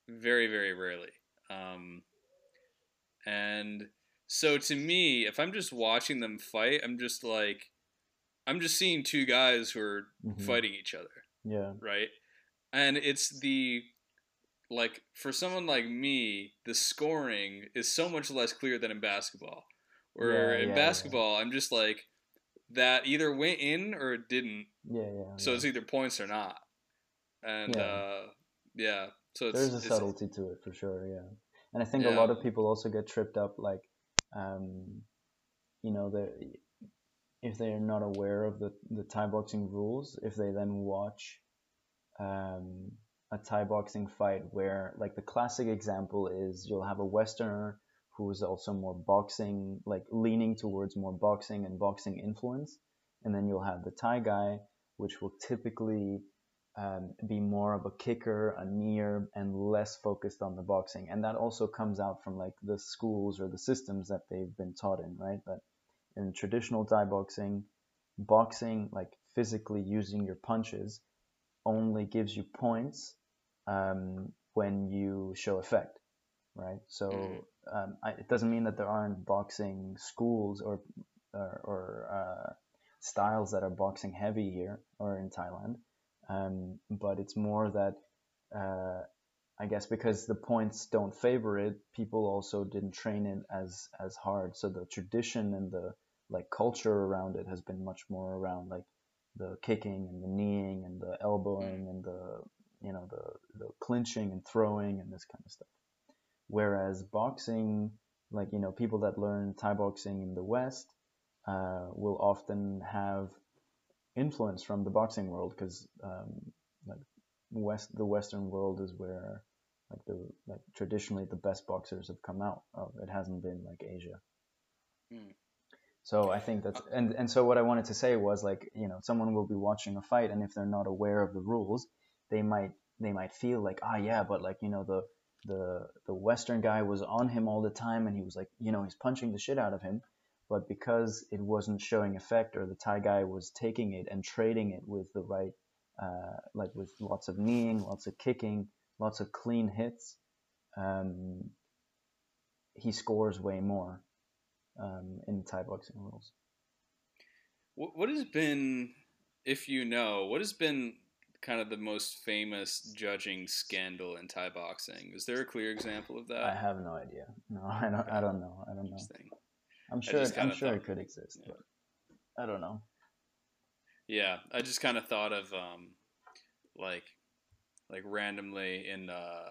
very very rarely, um, and so to me, if I'm just watching them fight, I'm just like, I'm just seeing two guys who are Mhm. fighting each other, yeah right? And it's the like for someone like me, the scoring is so much less clear than in basketball. Where Yeah, in yeah, yeah. basketball, I'm just like that either went in or it didn't. yeah yeah So yeah. it's either points or not. And Yeah. uh, yeah, so it's, there's a subtlety to it for sure yeah and i think a lot of people also get tripped up like um you know they if they're not aware of the the thai boxing rules if they then watch um a thai boxing fight where like the classic example is you'll have a westerner who is also more boxing like leaning towards more boxing and boxing influence and then you'll have the thai guy which will typically um, be more of a kicker, a near, and less focused on the boxing. And that also comes out from like the schools or the systems that they've been taught in, right? That in traditional Thai boxing, boxing, like physically using your punches, only gives you points um, when you show effect, right? So Mhm. um, I, it doesn't mean that there aren't boxing schools or or, or uh, styles that are boxing heavy here or in Thailand um, but it's more that uh, I guess because the points don't favor it, people also didn't train it as as hard. So the tradition and the like culture around it has been much more around like the kicking and the kneeing and the elbowing and the you know the the clinching and throwing and this kind of stuff. Whereas boxing, like you know, people that learn Thai boxing in the West uh, will often have influence from the boxing world because um, like west the western world is where like the like traditionally the best boxers have come out of it hasn't been like asia Hmm. So i think that's and and so what i wanted to say was like you know someone will be watching a fight and if they're not aware of the rules they might they might feel like ah yeah but like you know the the the western guy was on him all the time and he was like you know he's punching the shit out of him. But because it wasn't showing effect or the Thai guy was taking it and trading it with the right, uh, like with lots of kneeing, lots of kicking, lots of clean hits, um, he scores way more um, in Thai boxing rules. What, what has been, if you know, what has been kind of the most famous judging scandal in Thai boxing? Is there a clear example of that? I have no idea. No, I don't. I don't know. I don't know. I'm sure. I'm sure thought- it could exist, yeah. but I don't know. Yeah, I just kind of thought of um, like, like randomly in uh,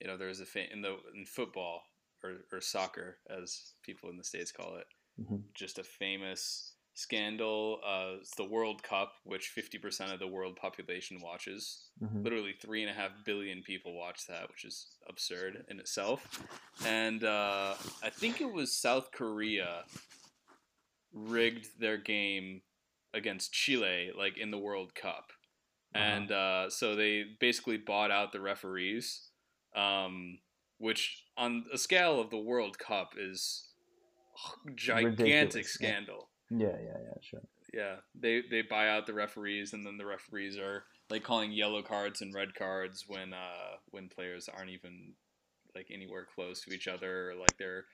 you know, there's a fa- in the in football or or soccer as people in the states call it, Mhm. just a famous scandal. Uh, it's the World Cup, which 50% of the world population watches. Mhm. Literally three and a half billion people watch that, which is absurd in itself. And uh, I think it was South Korea rigged their game against Chile, like in the World Cup. Uh-huh. And uh, so they basically bought out the referees, um, which on a scale of the World Cup is gigantic Ridiculous, scandal. Yeah, yeah, yeah, sure. Yeah, they they buy out the referees, and then the referees are like calling yellow cards and red cards when uh when players aren't even like anywhere close to each other, or like they're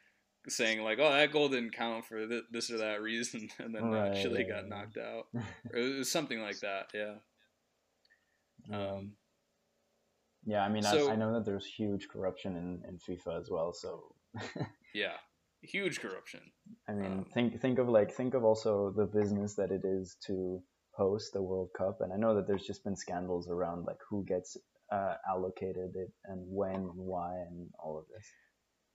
saying like, "Oh, that goal didn't count for th- this or that reason," and then Right, Chile right, got right. knocked out. It was something like that. Yeah. Um, Yeah, I mean, So- I, I know that there's huge corruption in, in FIFA as well. So, yeah. Huge corruption. I mean, Um, think think of like think of also the business that it is to host the World Cup, and I know that there's just been scandals around like who gets uh, allocated it and when and why and all of this.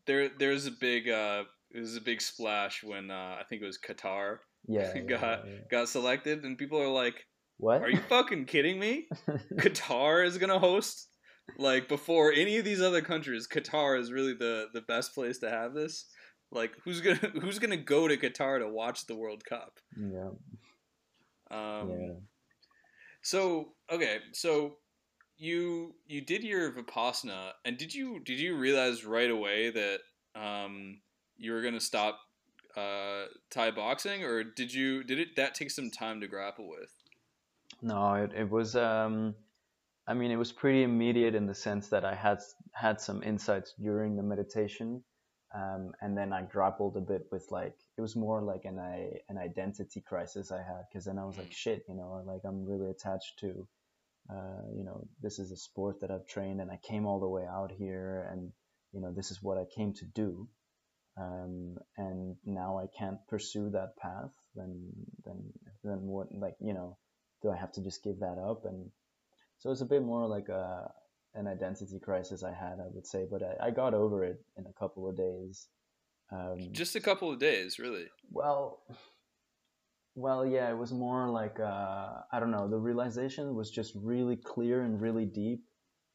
There, there's a big, uh, it was a big splash when uh, I think it was Qatar Yeah, yeah, got yeah, got selected, and people are like, What? Are you fucking kidding me? Qatar is gonna host like before any of these other countries. Qatar is really the the best place to have this. Like who's gonna who's gonna go to Qatar to watch the World Cup? Yeah. Um, yeah. So okay, so you you did your vipassana, and did you did you realize right away that um, you were gonna stop uh, Thai boxing, or did you did it that take some time to grapple with? No, it, it was. Um, I mean, it was pretty immediate in the sense that I had had some insights during the meditation, um, and then I grappled a bit with like it was more like an I, an identity crisis I had because then I was like, shit, you know, like I'm really attached to, uh, you know, this is a sport that I've trained and I came all the way out here and you know this is what I came to do, um, and now I can't pursue that path. Then then then what like you know do I have to just give that up? And so it's a bit more like a an identity crisis I had, I would say, but I, I got over it in a couple of days. Um, Just a couple of days, really. well, well, yeah, it was more like uh, I don't know. The realization was just really clear and really deep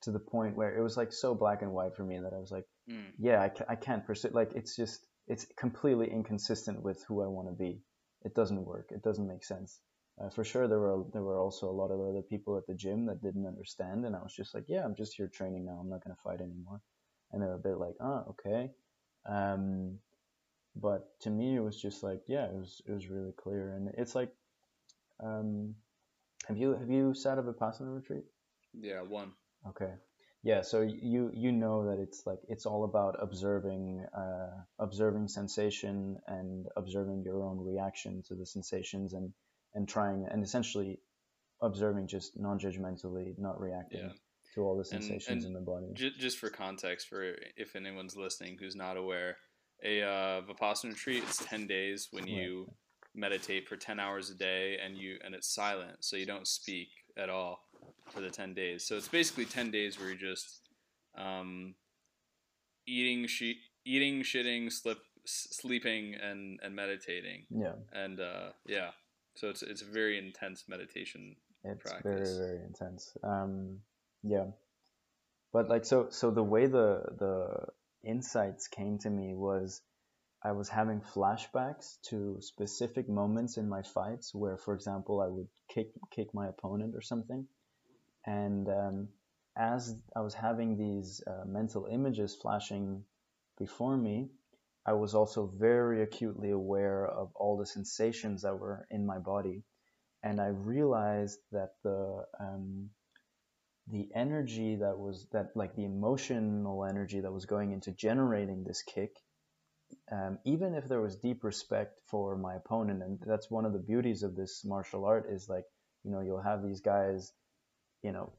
to the point where it was like so black and white for me that I was like, Mm. yeah, I, ca- I can't pursue. Like it's just it's completely inconsistent with who I want to be. It doesn't work. It doesn't make sense. Uh, for sure, there were there were also a lot of other people at the gym that didn't understand, and I was just like, yeah, I'm just here training now. I'm not gonna fight anymore. And they were a bit like, oh, okay. Um, but to me, it was just like, yeah, it was it was really clear, and it's like, um, have you have you sat a vipassana retreat? Yeah, one. Okay. Yeah, so you you know that it's like it's all about observing uh, observing sensation and observing your own reaction to the sensations and and trying and essentially observing just non-judgmentally, not reacting Yeah. to all the sensations and in the body. J- just for context, for if anyone's listening who's not aware, a uh, vipassana retreat is ten days when Right. you meditate for ten hours a day, and you and it's silent, so you don't speak at all for the ten days. So it's basically ten days where you're just um, eating, she- eating, shitting, slip, s- sleeping, and and meditating, Yeah, and uh, yeah. So it's it's a very intense meditation. it's practice. very very intense. Um, yeah, but like so so the way the the insights came to me was I was having flashbacks to specific moments in my fights where, for example, I would kick kick my opponent or something, and um, as I was having these uh, mental images flashing before me, I was also very acutely aware of all the sensations that were in my body, and I realized that the um, the energy that was that like the emotional energy that was going into generating this kick um, even if there was deep respect for my opponent and that's one of the beauties of this martial art is like you know you'll have these guys you know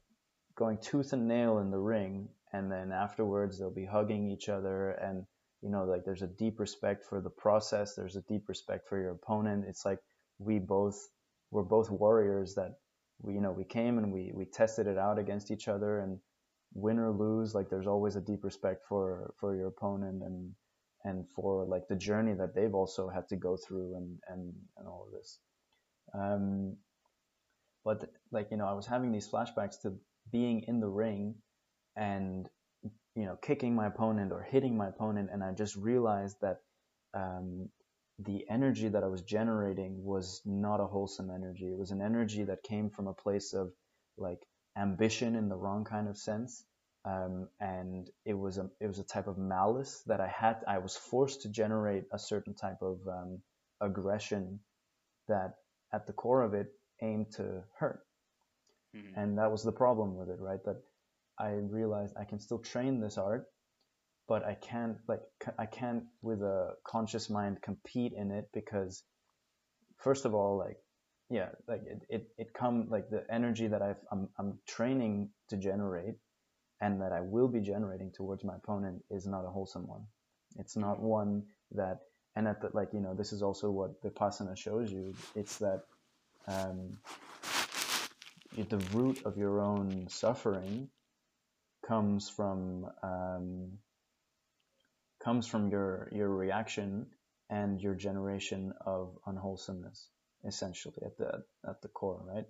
going tooth and nail in the ring and then afterwards they'll be hugging each other and you know like there's a deep respect for the process there's a deep respect for your opponent. It's like we both we're both warriors that we you know we came and we we tested it out against each other and win or lose like there's always a deep respect for for your opponent and and for like the journey that they've also had to go through and and and all of this. Um but like you know i was having these flashbacks to being in the ring and you know kicking my opponent or hitting my opponent and i just realized that um the energy that I was generating was not a wholesome energy. It was an energy that came from a place of like ambition in the wrong kind of sense. Um, and it was a it was a type of malice that I had. I was forced to generate a certain type of um, aggression that, at the core of it, aimed to hurt. Mhm. And that was the problem with it, right? That I realized I can still train this art, but I can't like I can't with a conscious mind compete in it because first of all like yeah like it it, it come like the energy that I've I'm, I'm training to generate and that I will be generating towards my opponent is not a wholesome one. It's not one that and at the like you know this is also what vipassana shows you. It's that um, y- the root of your own suffering comes from um, comes from your your reaction and your generation of unwholesomeness essentially at the at the core right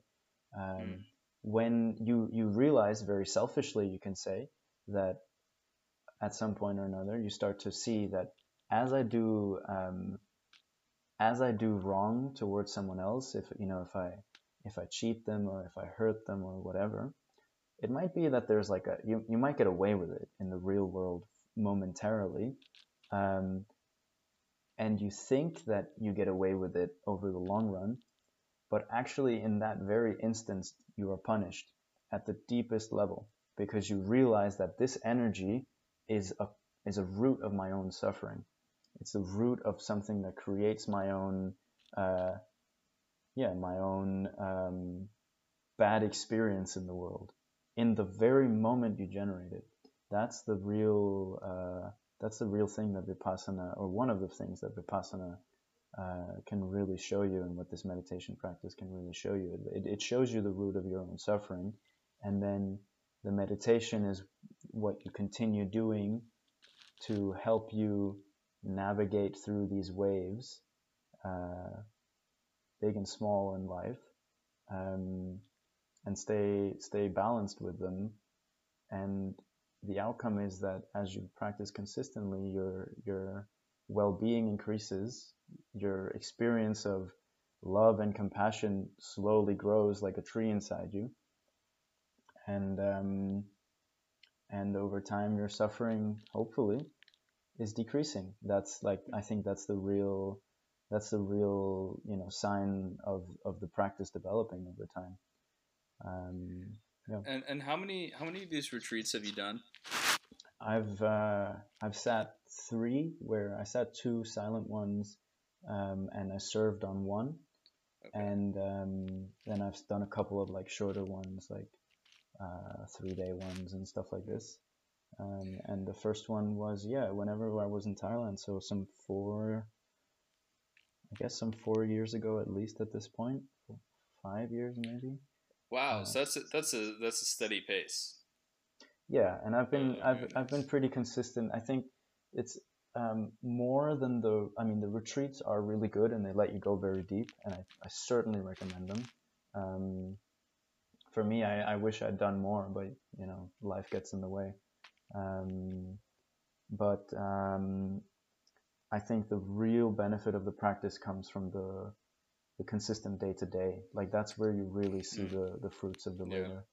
Um, Mm. When you you realize very selfishly, you can say that at some point or another, you start to see that as I do um, as I do wrong towards someone else, if you know if I if I cheat them or if I hurt them or whatever, it might be that there's like a you, you might get away with it in the real world momentarily um, and you think that you get away with it over the long run but actually in that very instance you are punished at the deepest level because you realize that this energy is a is a root of my own suffering. It's the root of something that creates my own uh, yeah my own um, bad experience in the world in the very moment you generate it. That's the real uh, that's the real thing that vipassana, or one of the things that vipassana uh, can really show you, and what this meditation practice can really show you. It, it shows you the root of your own suffering, and then the meditation is what you continue doing to help you navigate through these waves, uh, big and small in life. Um, and stay stay balanced with them. And the outcome is that as you practice consistently your your well-being increases. Your experience of love and compassion slowly grows like a tree inside you. And um, and over time your suffering hopefully is decreasing. That's like i think that's the real that's the real you know sign of of the practice developing over time um, yeah. And and how many how many of these retreats have you done? I've uh, I've sat three where I sat two silent ones, um, and I served on one, Okay. and um, then I've done a couple of like shorter ones, like uh, three day ones and stuff like this. Um, and the first one was yeah, whenever I was in Thailand, so some four, I guess some four years ago at least at this point, five years maybe. Wow, Uh, so that's a, that's a that's a steady pace. Yeah, and I've been Uh, I've I've been pretty consistent. I think it's um, more than the I mean the retreats are really good and they let you go very deep and I, I certainly recommend them. Um, for me, I, I wish I'd done more, but you know life gets in the way. Um, but um, I think the real benefit of the practice comes from the the consistent day to day. Like that's where you really see Mm. the the fruits of the Yeah. labor.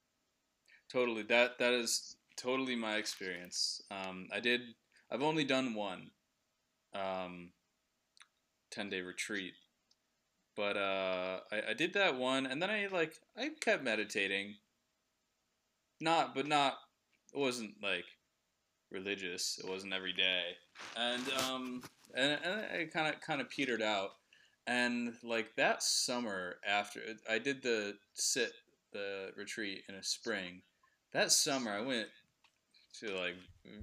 Totally. That that is totally my experience. Um, I did. I've only done one, um, ten day retreat, but uh, I, I did that one, and then I like I kept meditating. Not, but not. It wasn't like religious. It wasn't every day, and um, and, and I kind of kind of petered out. And like that summer after I did the sit the retreat in a spring, that summer I went to like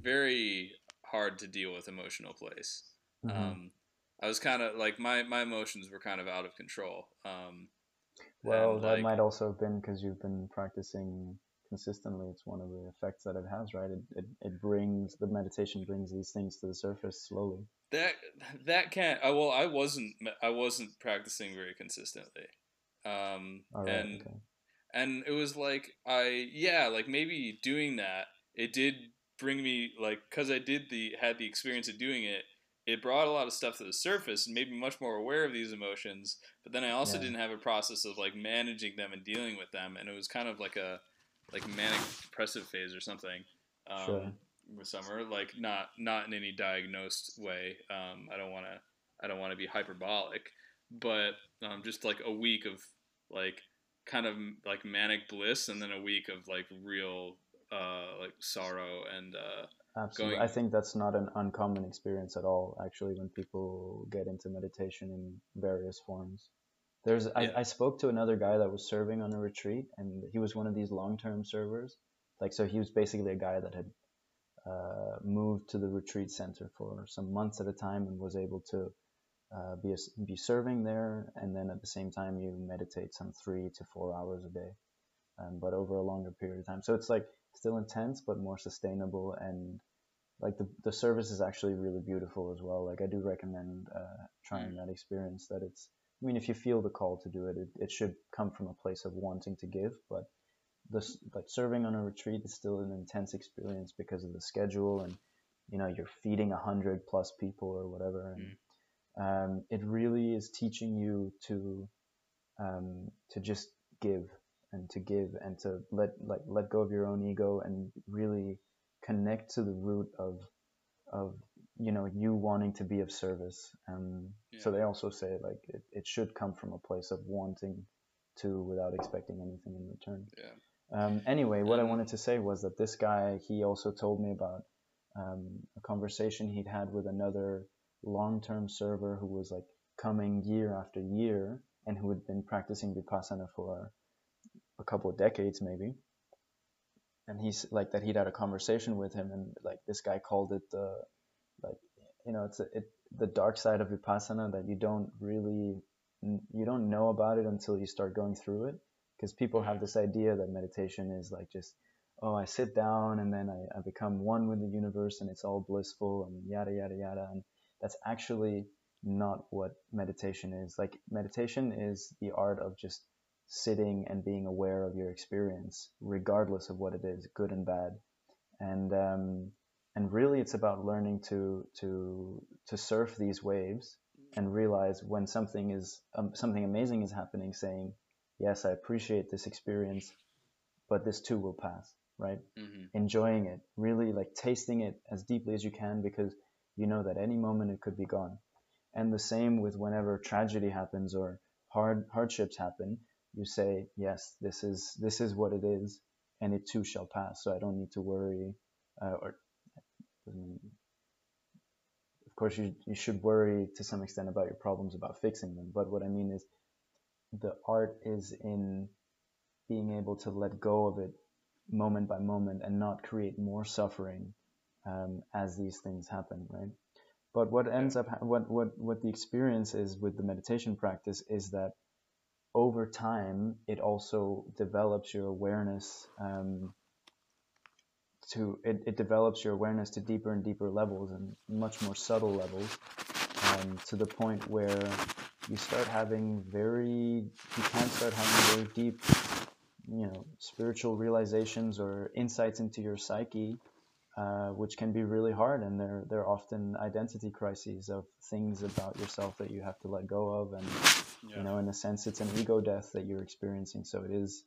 very hard to deal with emotional place. Mhm. Um, I was kind of like my my emotions were kind of out of control. Um, Well, and, that like- might also have been because you've been practicing consistently. It's one of the effects that it has, right? It, it, it brings the meditation brings these things to the surface slowly. That that can't. I well, I wasn't I wasn't practicing very consistently. Um, right, and okay. and it was like I yeah like maybe doing that it did bring me like because I did the had the experience of doing it it brought a lot of stuff to the surface and made me much more aware of these emotions but then I also Yeah. didn't have a process of like managing them and dealing with them and it was kind of like a like manic depressive phase or something um, Sure. With summer like not not in any diagnosed way um, I don't want to I don't want to be hyperbolic but um, just like a week of like kind of like manic bliss and then a week of like real uh like sorrow and uh Absolutely. going- I think that's not an uncommon experience at all, actually, when people get into meditation in various forms. There's, Yeah. I, I spoke to another guy that was serving on a retreat, and he was one of these long-term servers. Like, so he was basically a guy that had uh, moved to the retreat center for some months at a time and was able to uh, be a, be serving there, and then at the same time you meditate some three to four hours a day, um, but over a longer period of time. So it's like still intense, but more sustainable and like the, the service is actually really beautiful as well. Like I do recommend uh, trying that experience. That it's I mean, if you feel the call to do it, it, it should come from a place of wanting to give. But this, like serving on a retreat is still an intense experience because of the schedule and you know you're feeding a hundred plus people or whatever, and Mm. um, it really is teaching you to um, to just give and to give and to let like let go of your own ego and really connect to the root of of you know you wanting to be of service um, so they also say like it, it should come from a place of wanting to without expecting anything in return Yeah. Um, anyway what i wanted to say was that this guy he also told me about um, a conversation he'd had with another long-term server who was like coming year after year and who had been practicing vipassana for a couple of decades maybe. And he's like that he'd had a conversation with him and like this guy called it the like you know it's a, it the dark side of vipassana that you don't really you don't know about it until you start going through it because people have this idea that meditation is like just oh i sit down and then I, I become one with the universe and it's all blissful and yada yada yada. And that's actually not what meditation is. Like meditation is the art of just sitting and being aware of your experience regardless of what it is good and bad. And um, and really it's about learning to to to surf these waves and realize when something is um, something amazing is happening saying yes i appreciate this experience but this too will pass right? Hmm enjoying it really like tasting it as deeply as you can because you know that any moment it could be gone. And the same with whenever tragedy happens or hard hardships happen you say yes this is this is what it is and it too shall pass so i don't need to worry uh, or of course you, you should worry to some extent about your problems about fixing them but what i mean is the art is in being able to let go of it moment by moment and not create more suffering um, as these things happen right? But what ends up ha- what what what the experience is with the meditation practice is that over time it also develops your awareness um, to it, it develops your awareness to deeper and deeper levels and much more subtle levels um, to the point where you start having very you can start having very deep you know spiritual realizations or insights into your psyche uh, which can be really hard. And they're they're often identity crises of things about yourself that you have to let go of. And Yeah. you know in a sense it's an ego death that you're experiencing. So it is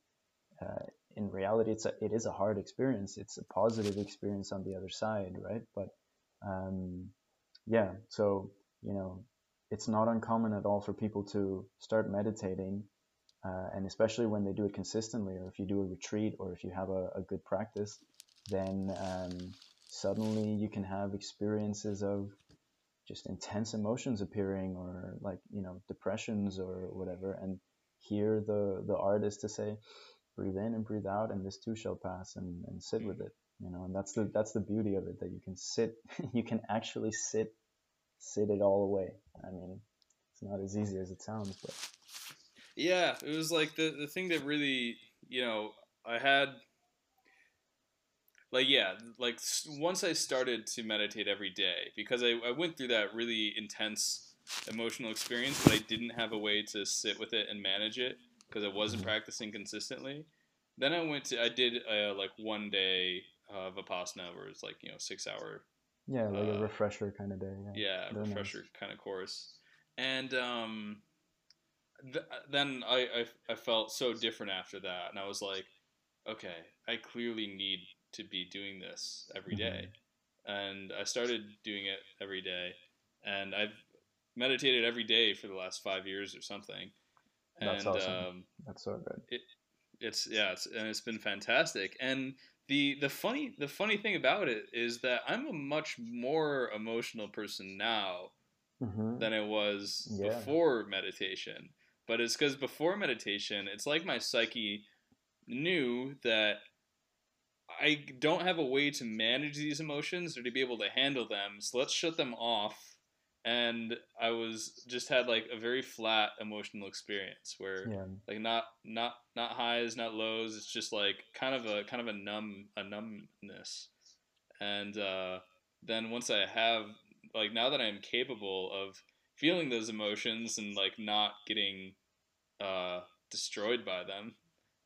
uh, in reality it's a, it is a hard experience. It's a positive experience on the other side right? But um, yeah. So you know it's not uncommon at all for people to start meditating uh, and especially when they do it consistently or if you do a retreat or if you have a, a good practice then um, suddenly you can have experiences of just intense emotions appearing or like you know depressions or whatever. And here the the art is to say breathe in and breathe out and this too shall pass and, and sit with it you know and that's the that's the beauty of it that you can sit you can actually sit sit it all away i mean it's not as easy as it sounds but Yeah, it was like the the thing that really, you know, I had like yeah, like once I started to meditate every day because I, I went through that really intense emotional experience, but I didn't have a way to sit with it and manage it because I wasn't Mhm. practicing consistently. Then I went to I did uh, like one day of vipassana where it's like you know six hour yeah like a Uh, refresher kind of day yeah yeah Very nice. refresher kind of course and um th- then I, I i felt so different after that and i was like okay i clearly need to be doing this every day. and i started doing it every day and i've meditated every day for the last five years or something That's and awesome. um that's so good it's yeah, it's, and it's been fantastic. And the the funny the funny thing about it is that I'm a much more emotional person now hmm than I was Yeah. before meditation. But it's because before meditation, it's like my psyche knew that I don't have a way to manage these emotions or to be able to handle them. So let's shut them off. And I was just had like a very flat emotional experience where yeah like not not not highs not lows it's just like kind of a kind of a numb a numbness and uh, then once i have like now that i'm capable of feeling those emotions and like not getting uh, destroyed by them.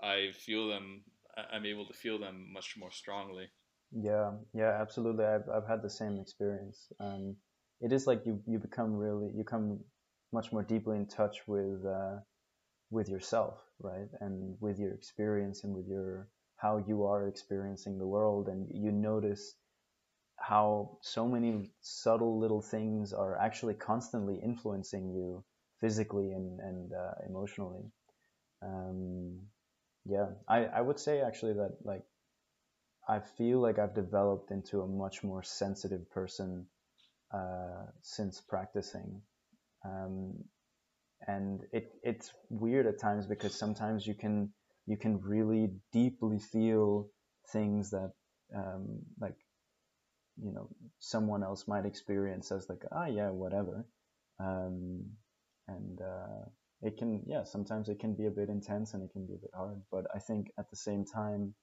I feel them. I'm able to feel them much more strongly. Yeah, yeah, absolutely. I've I've had the same experience. Um, it is like you you become really you come much more deeply in touch with uh, with yourself, right, and with your experience and with your how you are experiencing the world, and you notice how so many subtle little things are actually constantly influencing you physically and and uh, emotionally. Um, yeah, I I would say actually that like I feel like I've developed into a much more sensitive person uh, since practicing. Um, and it it's weird at times because sometimes you can you can really deeply feel things that um, like you know someone else might experience as like ah yeah whatever um, and uh, it can yeah sometimes it can be a bit intense and it can be a bit hard but I think at the same time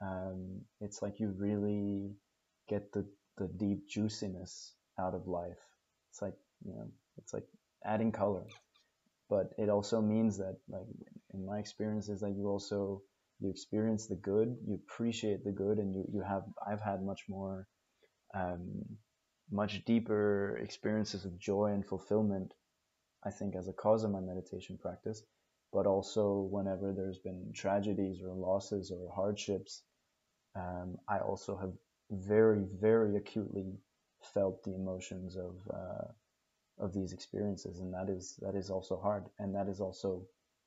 um, it's like you really get the the deep juiciness out of life. It's like you know it's like adding color. But it also means that like in my experience is that you also you experience the good you appreciate the good and you, you have i've had much more um, much deeper experiences of joy and fulfillment i think as a cause of my meditation practice. But also whenever there's been tragedies or losses or hardships um, i also have very very acutely felt the emotions of uh, of these experiences and that is that is also hard and that is also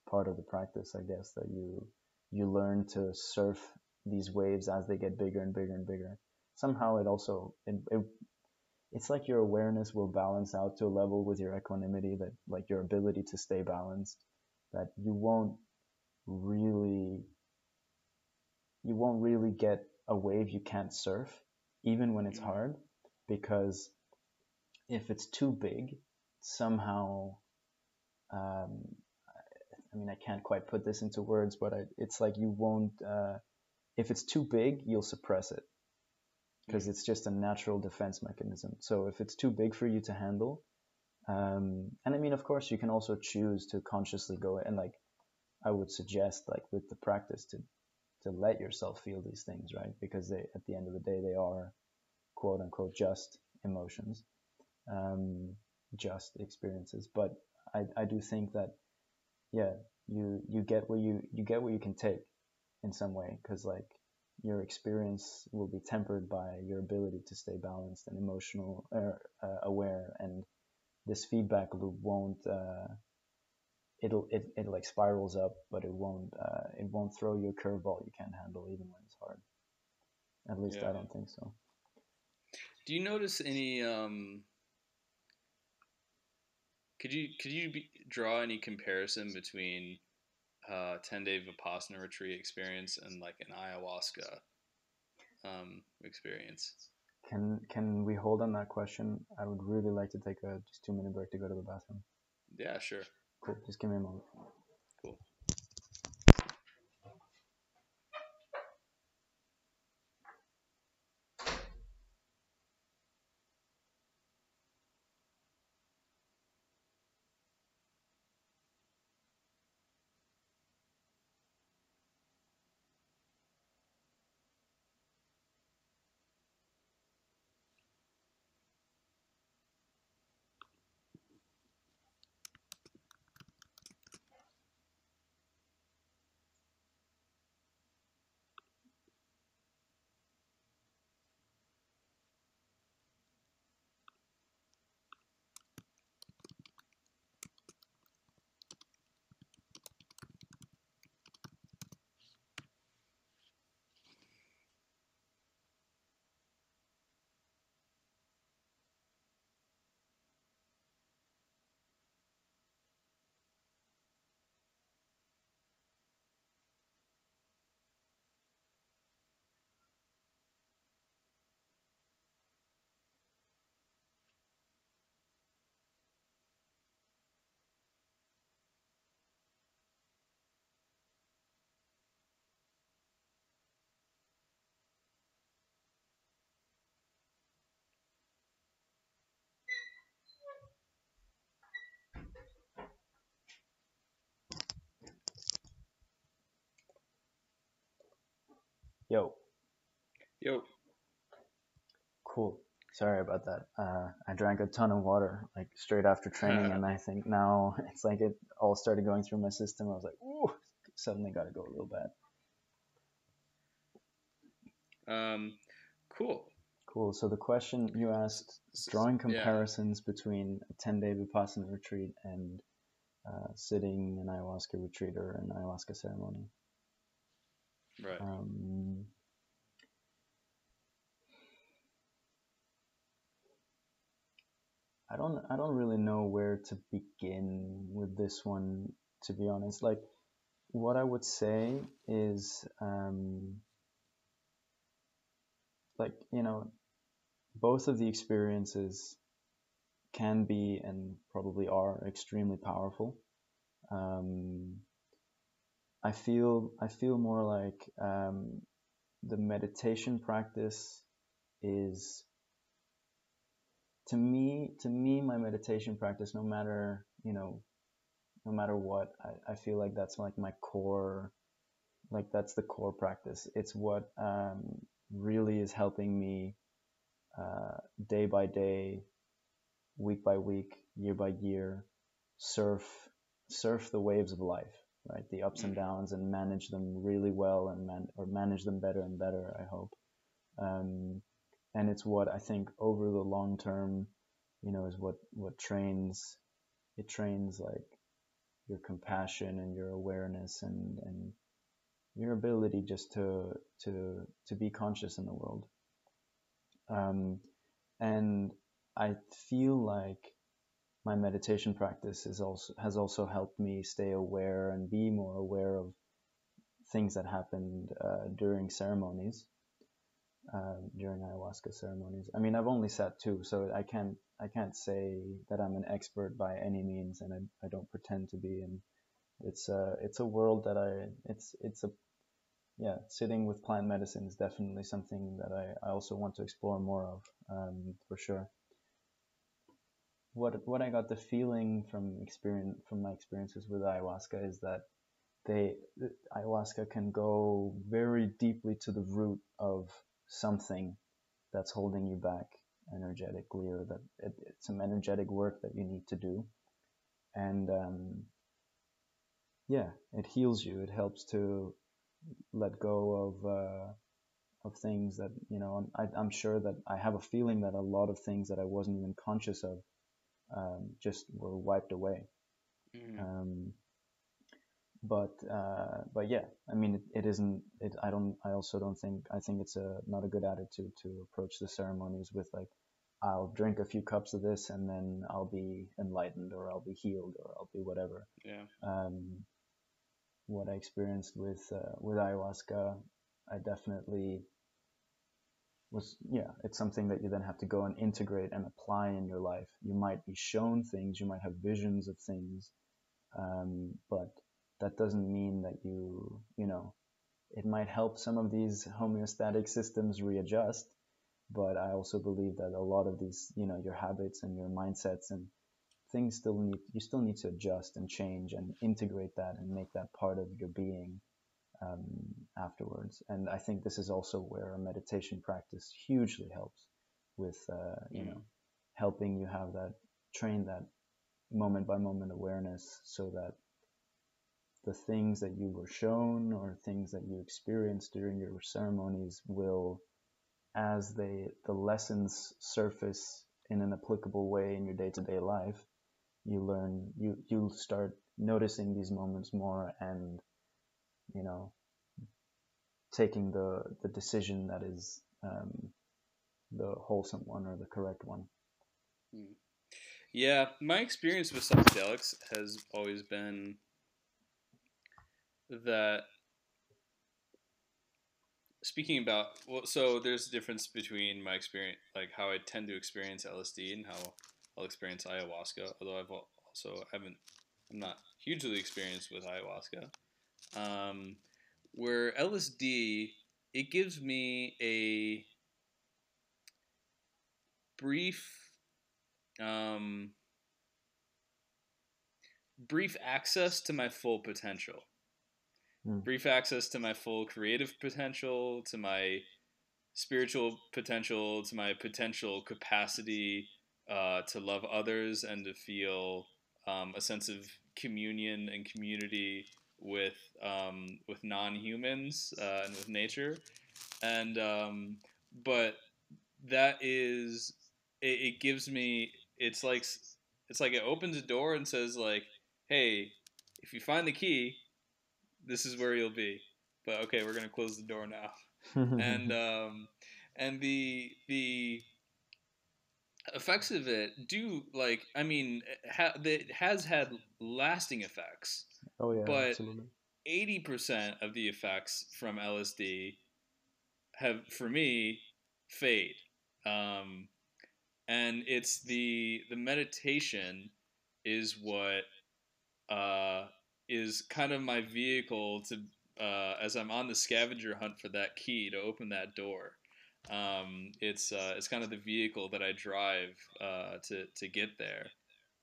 part of the practice i guess that you you learn to surf these waves as they get bigger and bigger and bigger. Somehow it also it, it it's like your awareness will balance out to a level with your equanimity that like your ability to stay balanced that you won't really you won't really get a wave you can't surf even when it's hard because if it's too big, somehow, um, I mean, I can't quite put this into words, but I, it's like you won't, uh, if it's too big, you'll suppress it because it's just a natural defense mechanism. So if it's too big for you to handle, um, and I mean, of course, you can also choose to consciously go and like, I would suggest like with the practice to to let yourself feel these things, right? Because they, at the end of the day, they are quote unquote just emotions um, just experiences. But I, I do think that yeah, you you get what you you get what you can take in some way because like your experience will be tempered by your ability to stay balanced and emotional uh, uh, aware and this feedback loop won't uh, it'll it, it like spirals up but it won't uh, it won't throw you a curveball you can't handle even when it's hard at least yeah. i don't think so do you notice any um could you could you be, draw any comparison between uh, ten day vipassana retreat experience and like an ayahuasca um, experience? Can can we hold on that question? I would really like to take a just two minute break to go to the bathroom. Yeah, sure. Cool. Just give me a moment. Yo, Yo. cool. Sorry about that. Uh, I drank a ton of water like straight after training, and I think now it's like it all started going through my system. I was like, ooh, suddenly got to go a little bad. Um, cool. Cool. So the question you asked, drawing yeah. comparisons between a 10-day Vipassana retreat and uh, sitting an ayahuasca retreat or an ayahuasca ceremony. Right. Um, I don't I don't really know where to begin with this one to be honest. Like what I would say is um, like you know both of the experiences can be and probably are extremely powerful. Um, I feel I feel more like um, the meditation practice is to me to me my meditation practice no matter you know no matter what I, I feel like that's like my core like that's the core practice. It's what um, really is helping me uh, day by day week by week year by year surf surf the waves of life right? The ups and Mhm. downs and manage them really well and man or manage them better and better i hope. Um, and it's what i think over the long term you know is what what trains it trains like your compassion and your awareness and and your ability just to to to be conscious in the world. Um, and i feel like my meditation practice is also has also helped me stay aware and be more aware of things that happened uh, during ceremonies uh, during ayahuasca ceremonies. I mean, I've only sat two, so I can't I can't say that I'm an expert by any means, and I, I don't pretend to be. And it's a it's a world that I it's it's a yeah sitting with plant medicine is definitely something that I, I also want to explore more of um, for sure what what I got the feeling from experience from my experiences with ayahuasca is that they ayahuasca can go very deeply to the root of something that's holding you back energetically or that it, it's some energetic work that you need to do. And um, yeah it heals you. It helps to let go of uh, of things that you know I, I'm sure that I have a feeling that a lot of things that I wasn't even conscious of um, just were wiped away. Mhm. Um, but uh, but yeah, I mean, it, it isn't. It I don't. I also don't think. I think it's a not a good attitude to approach the ceremonies with like, I'll drink a few cups of this and then I'll be enlightened or I'll be healed or I'll be whatever. yeah. Um, what I experienced with uh, with ayahuasca, I definitely was yeah it's something that you then have to go and integrate and apply in your life. You might be shown things you might have visions of things um, but that doesn't mean that you you know it might help some of these homeostatic systems readjust but i also believe that a lot of these you know your habits and your mindsets and things still need you still need to adjust and change and integrate that and make that part of your being um, afterwards. And I think this is also where a meditation practice hugely helps with, uh, you know, helping you have that, train that moment by moment awareness so that the things that you were shown or things that you experienced during your ceremonies will, as they, the lessons surface in an applicable way in your day to day life, you learn, you, you start noticing these moments more and you know, taking the the decision that is um, the wholesome one or the correct one. Yeah, my experience with psychedelics has always been that speaking about well so there's a difference between my experience like how I tend to experience LSD and how I'll experience ayahuasca although I've al- also haven't I'm not hugely experienced with ayahuasca um, where LSD it gives me a brief um, brief access to my full potential. Mm. brief access to my full creative potential, to my spiritual potential, to my potential capacity uh, to love others and to feel um, a sense of communion and community with um, with non-humans uh, and with nature, and um, but that is it, it gives me it's like it's like it opens a door and says like hey if you find the key this is where you'll be. But okay we're gonna close the door now. And um and the the effects of it do like i mean ha- it has had lasting effects oh yeah, but- 80% of the effects from LSD have, for me, fade. Um, and it's the the meditation is what uh, is kind of my vehicle to uh, as I'm on the scavenger hunt for that key to open that door. Um, it's uh, it's kind of the vehicle that I drive uh, to to get there,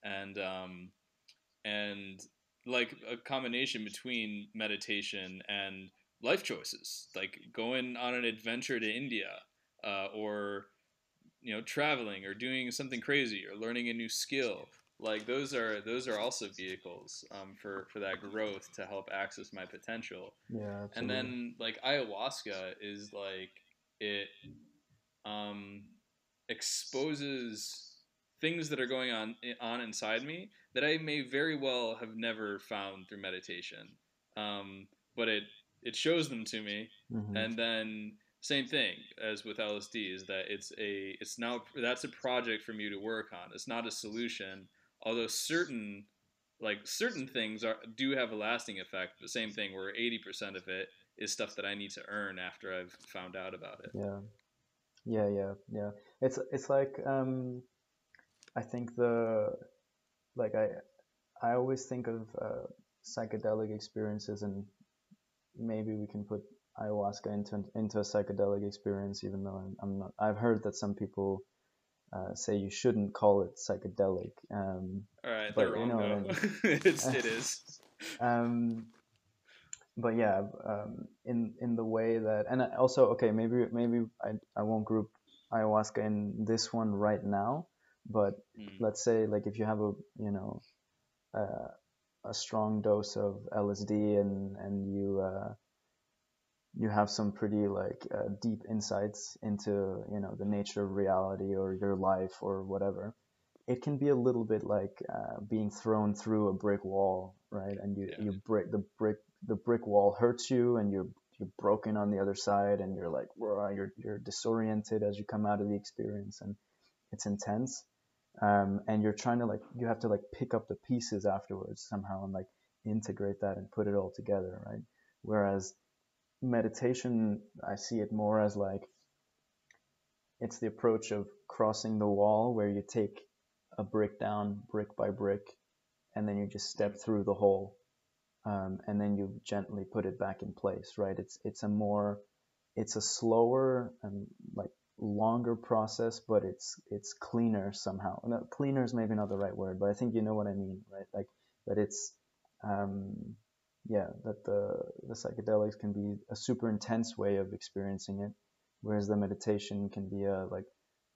and um, and like a combination between meditation and life choices, like going on an adventure to India, uh, or you know traveling, or doing something crazy, or learning a new skill. Like those are those are also vehicles um, for for that growth to help access my potential. Yeah, absolutely. And then like ayahuasca is like it um, exposes things that are going on on inside me that I may very well have never found through meditation. Um, but it it shows them to me, Mhm. and then same thing as with LSD is that it's a it's now that's a project for me to work on. It's not a solution, although certain like certain things are do have a lasting effect. The same thing where eighty percent of it is stuff that I need to earn after I've found out about it. Yeah, yeah, yeah, yeah. It's it's like um, I think the like I I always think of uh, psychedelic experiences, and maybe we can put ayahuasca into into a psychedelic experience, even though I'm, I'm not. I've heard that some people uh, say you shouldn't call it psychedelic. Um, All right, But they're you wrong know what I though. it's, it is. um, but yeah, um, in in the way that, and also okay, maybe maybe I I won't group ayahuasca in this one right now, but Mm. let's say like if you have a you know uh, a strong dose of LSD and and you uh, you have some pretty like uh, deep insights into you know the nature of reality or your life or whatever it can be a little bit like uh, being thrown through a brick wall right and you Yeah. you break the brick the brick wall hurts you and you're you're broken on the other side and you're like you're you're disoriented as you come out of the experience and it's intense um, and you're trying to like you have to like pick up the pieces afterwards somehow and like integrate that and put it all together right? Whereas meditation i see it more as like it's the approach of crossing the wall where you take a brick down brick by brick and then you just step through the hole um, and then you gently put it back in place right? It's it's a more it's a slower and like longer process but it's it's cleaner somehow. No, cleaner is maybe not the right word but i think you know what i mean right? Like that it's um yeah that the the psychedelics can be a super intense way of experiencing it whereas the meditation can be a like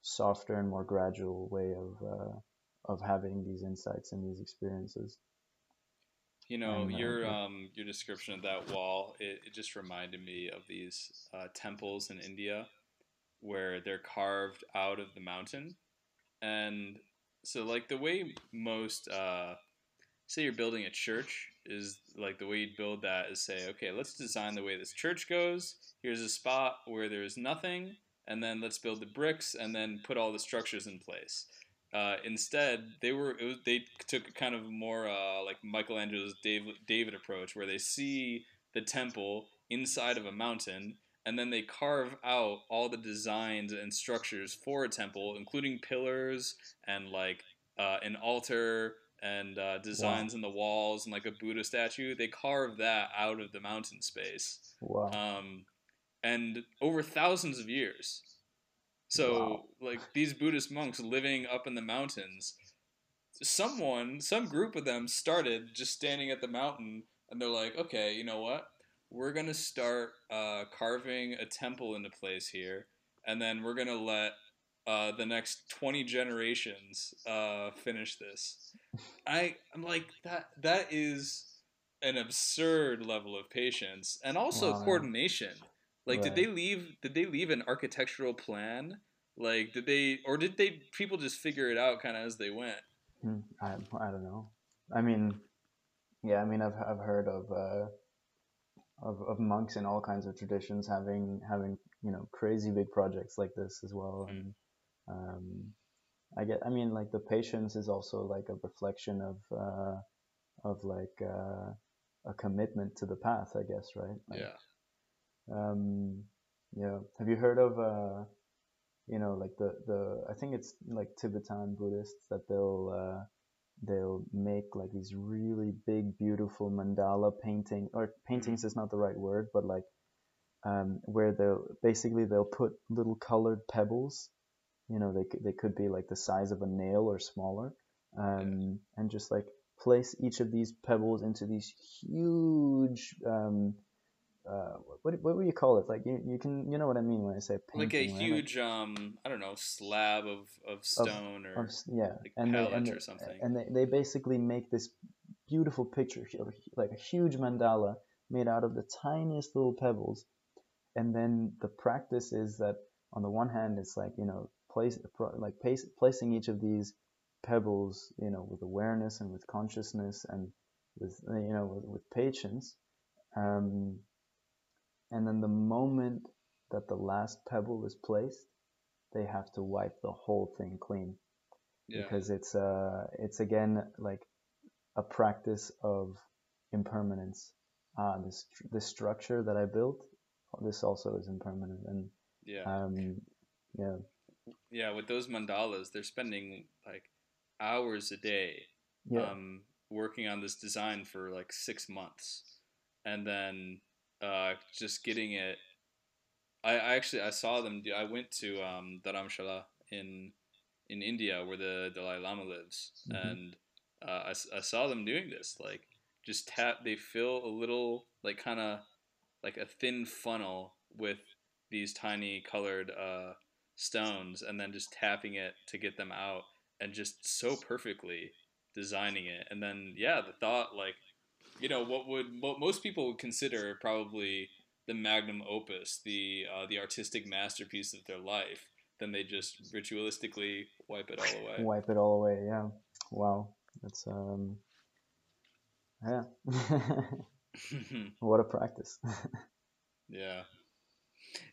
softer and more gradual way of uh, of having these insights and these experiences. You know, And, uh, your yeah. um, your description of that wall, it, it just reminded me of these uh, temples in India where they're carved out of the mountain. And so, like, the way most, uh, say you're building a church, is like the way you'd build that is say, okay, let's design the way this church goes. Here's a spot where there's nothing, and then let's build the bricks and then put all the structures in place. Uh, instead, they were was, they took kind of more uh, like Michelangelo's David, David approach, where they see the temple inside of a mountain, and then they carve out all the designs and structures for a temple, including pillars and like uh, an altar and uh, designs in the walls and like a Buddha statue. They carve that out of the mountain space wow um, and over thousands of years. So, Wow. like these Buddhist monks living up in the mountains, someone, some group of them started just standing at the mountain, and they're like, okay, you know what? We're gonna start uh, carving a temple into place here, and then we're gonna let uh, the next twenty generations uh, finish this. I I'm like that. That is an absurd level of patience and also Wow. coordination. Like, did they leave? Did they leave an architectural plan? Like, did they, or did they? People just figure it out kind of as they went. Hmm, I, I don't know. I mean, yeah, I mean, I've I've heard of uh, of of monks in all kinds of traditions having having you know crazy big projects like this as well, Mm. and um, I get. I mean, like the patience is also like a reflection of uh, of like uh, a commitment to the path, I guess, right? Like, yeah. um, yeah. Have you heard of uh, you know, like the the I think it's like Tibetan Buddhists that they'll uh, they'll make like these really big, beautiful mandala painting or paintings is not the right word, but like um, where they'll basically they'll put little colored pebbles. You know, they could, they could be like the size of a nail or smaller, um, and just like place each of these pebbles into these huge um, uh, what what would you call it? Like you, you can you know what I mean when I say painting, like a right? huge um I don't know slab of of stone or of yeah, like and they, and or something. and they, they basically make this beautiful picture, like a huge mandala made out of the tiniest little pebbles, and then the practice is that on the one hand it's like you know place like pace, placing each of these pebbles you know with awareness and with consciousness and with you know with, with patience um, and then the moment that the last pebble is placed they have to wipe the whole thing clean. Yeah. Because it's uh it's again like a practice of impermanence. Ah this this structure that i built this also is impermanent. And yeah. um yeah. Yeah with those mandalas they're spending like hours a day yeah. um, working on this design for like six months, and then uh, just getting it. I, I actually I saw them. I went to um, Dharamshala in in India where the Dalai Lama lives, Mhm. and uh, I, I saw them doing this. Like just tap. They fill a little like kind of like a thin funnel with these tiny colored uh, stones, and then just tapping it to get them out, and just so perfectly designing it and then yeah the thought like you know what would what most people would consider probably the magnum opus the uh, the artistic masterpiece of their life then they just ritualistically wipe it all away. Wipe it all away yeah. Wow. That's um yeah. What a practice. Yeah.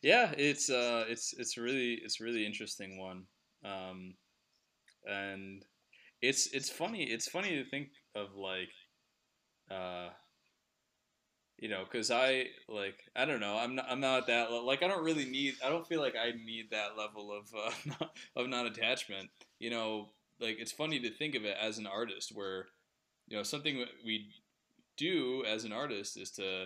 Yeah it's uh it's it's really it's a really interesting one. Um and it's it's funny it's funny to think of like uh you know because i like i don't know i'm not i'm not that like i don't really need i don't feel like i need that level of uh, of non-attachment you know like it's funny to think of it as an artist where you know something we do as an artist is to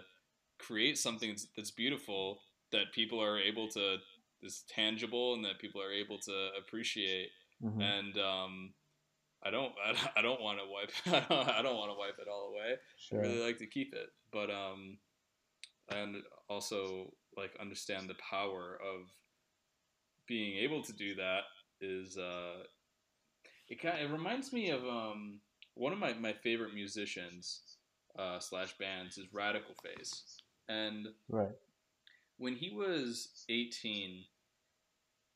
create something that's, that's beautiful that people are able to is tangible and that people are able to appreciate Mhm. and um I don't, I don't, want to wipe, I don't, I don't want to wipe it all away. I really like to keep it, but um, and also like understand the power of being able to do that is uh, it kind, it reminds me of um one of my my favorite musicians uh, slash bands is Radical Face, and right. when he was 18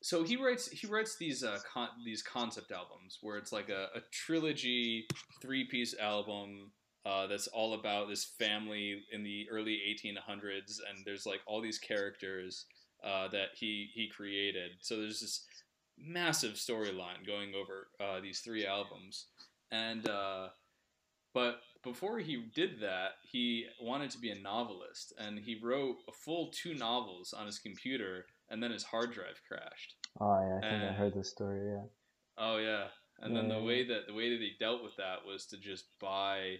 so he writes he writes these uh, con- these concept albums where it's like a, a trilogy three piece album uh, that's all about this family in the early 1800s and there's like all these characters uh, that he he created. So there's this massive storyline going over uh, these three albums. And uh, but before he did that, he wanted to be a novelist, and he wrote a full two novels on his computer, and then his hard drive crashed. oh yeah i think i heard this story yeah. Oh yeah, and then the yeah, way that the way that he dealt with that was to just buy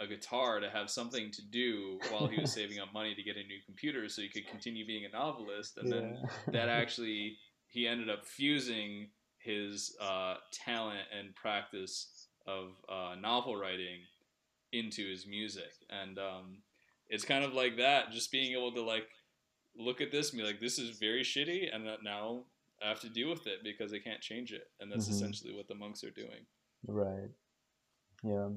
a guitar to have something to do while he was saving up money to get a new computer, so he could continue being a novelist, and then that actually he ended up fusing his uh, talent and practice of uh, novel writing into his music. And um, it's kind of like that. Just being able to like look at this and be like, this is very shitty, and that now I have to deal with it because I can't change it, and that's Mhm. essentially what the monks are doing. Right. Yeah.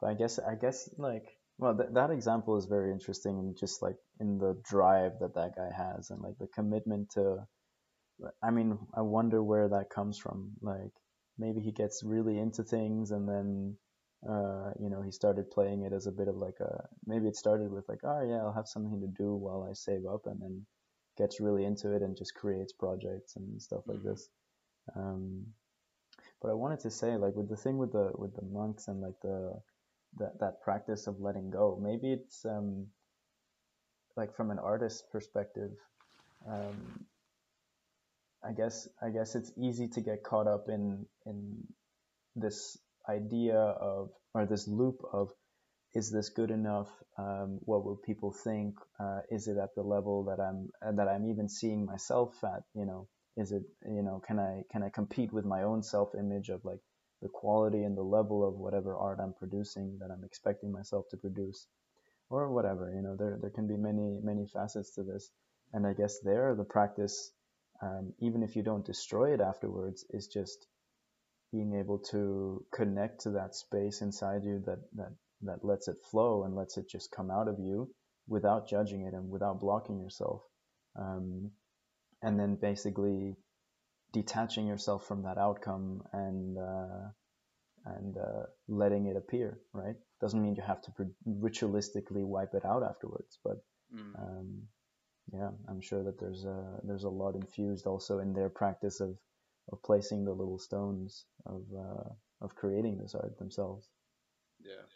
But I guess I guess like well th- that example is very interesting and just like in the drive that that guy has and like the commitment to I mean I wonder where that comes from like maybe he gets really into things and then uh you know he started playing it as a bit of like a maybe it started with like oh yeah I'll have something to do while I save up and then gets really into it and just creates projects and stuff like Mhm. this um but I wanted to say, like, with the thing with the with the monks and like the that that practice of letting go, maybe it's um like from an artist's perspective, um, I guess I guess it's easy to get caught up in in this idea of or this loop of is this good enough? Um, what will people think? Uh, is it at the level that I'm that I'm even seeing myself at? You know, is it you know can I can I compete with my own self image of like the quality and the level of whatever art I'm producing that I'm expecting myself to produce, or whatever. You know, there there can be many many facets to this, and I guess there the practice, um, even if you don't destroy it afterwards, is just being able to connect to that space inside you that that that lets it flow and lets it just come out of you without judging it and without blocking yourself um, and then basically detaching yourself from that outcome and uh, and uh, letting it appear right doesn't mean you have to ritualistically wipe it out afterwards but Mm. um, yeah i'm sure that there's a there's a lot infused also in their practice of of placing the little stones of uh, of creating this art themselves Yeah.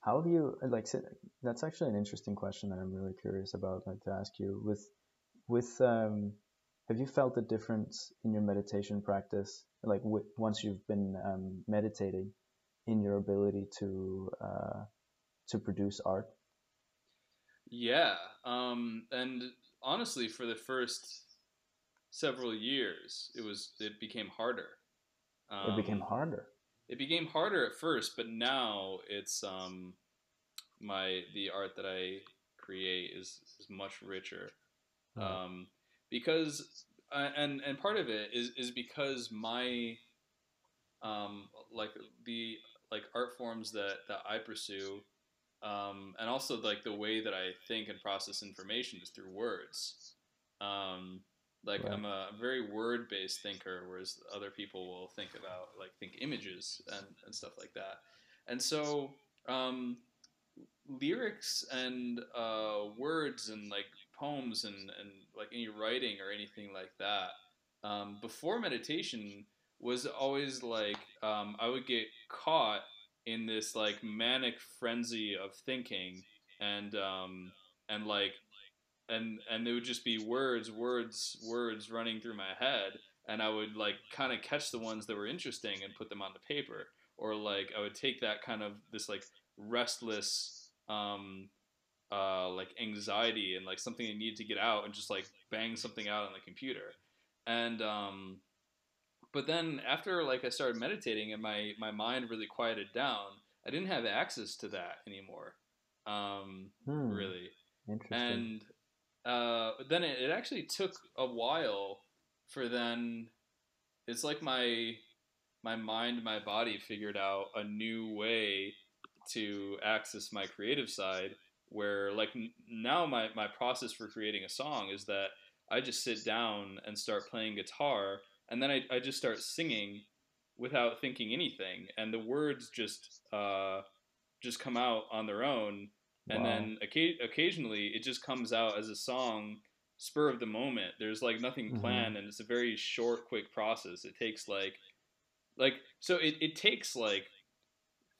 how have you like that's actually an interesting question that i'm really curious about like to ask you with with um have you felt a difference in your meditation practice like w- once you've been um, meditating in your ability to uh, to produce art Yeah. Um, and honestly, for the first several years, it was it became harder. Um, it became harder It became harder at first, but now it's um, my the art that I create is is much richer. Right. Um, because uh, and and part of it is is because my um, like the like art forms that that I pursue um, and also like the way that I think and process information is through words. Um, like Right. I'm a very word based thinker, whereas other people will think about like think images and, and stuff like that. And so um, lyrics and uh, words and like poems and, and like any writing or anything like that um, before meditation was always like um, I would get caught in this like manic frenzy of thinking and um, and like and and it would just be words words words running through my head and I would like kind of catch the ones that were interesting and put them on the paper. Or like I would take that kind of this like restless um uh like anxiety and like something I needed to get out and just like bang something out on the computer. And um but then after like I started meditating and my my mind really quieted down I didn't have access to that anymore um Hmm, really. Interesting. And uh, then it, it actually took a while for then it's like my my mind my body figured out a new way to access my creative side where like n- now my, my process for creating a song is that i just sit down and start playing guitar and then i, I just start singing without thinking anything and the words just uh, just come out on their own and Wow. then occa- occasionally it just comes out as a song spur of the moment there's like nothing Mhm. planned and it's a very short quick process it takes like like so it, it takes like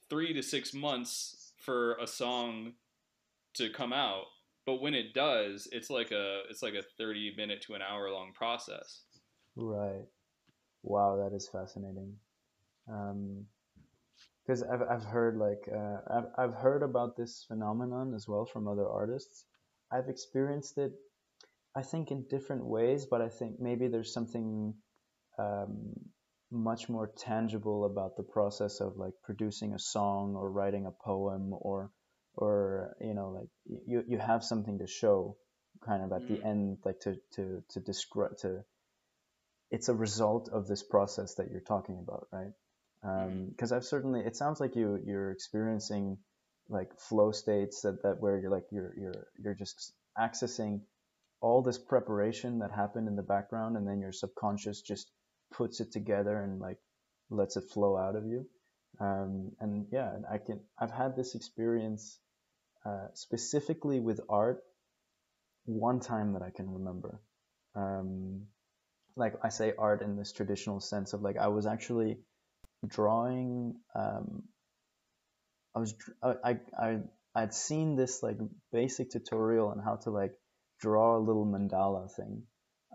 three to six months for a song to come out but when it does it's like a it's like a 30 minute to an hour long process Right. Wow, that is fascinating. Um, because I've I've heard like uh, I've I've heard about this phenomenon as well from other artists. I've experienced it, I think, in different ways, but I think maybe there's something um, much more tangible about the process of like producing a song or writing a poem or or you know like you you have something to show kind of at the Mhm. end like to to to describe to it's a result of this process that you're talking about right because i've certainly it sounds like you you're experiencing like flow states that, that where you're like you're you're you're just accessing all this preparation that happened in the background and then your subconscious just puts it together and like lets it flow out of you. Um, and yeah i can i've had this experience uh, specifically with art one time that i can remember. Um, like i say art in this traditional sense of like i was actually drawing um, i was I, I i i'd seen this like basic tutorial on how to like draw a little mandala thing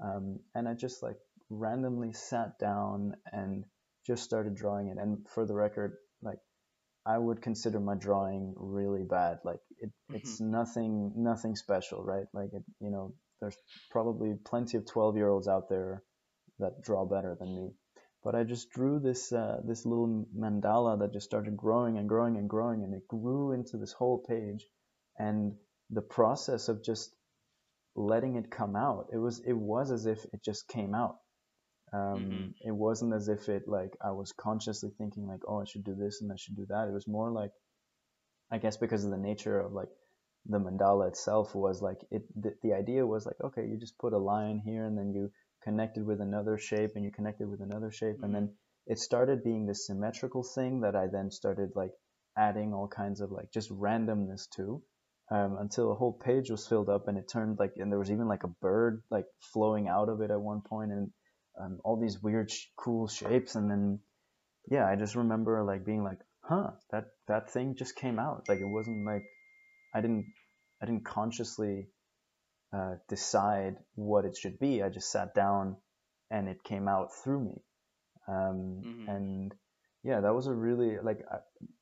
um, and i just like randomly sat down and just started drawing it. And for the record like i would consider my drawing really bad. Like it, it's nothing nothing special right? Like it you know there's probably plenty of 12 year olds out there that draw better than me but i just drew this uh, this little mandala that just started growing and growing and growing and it grew into this whole page. And the process of just letting it come out it was it was as if it just came out. Um, Mhm. it wasn't as if it like i was consciously thinking like oh i should do this and i should do that. It was more like i guess because of the nature of like the mandala itself was like it the, the idea was like okay you just put a line here and then you connected with another shape and you connected with another shape. And then it started being this symmetrical thing that i then started like adding all kinds of like just randomness to um, until a whole page was filled up and it turned like and there was even like a bird like flowing out of it at one point and um, all these weird sh- cool shapes. And then yeah i just remember like being like huh that that thing just came out. Like it wasn't like i didn't i didn't consciously uh, decide what it should be. I just sat down and it came out through me. Um, Mhm. and yeah that was a really like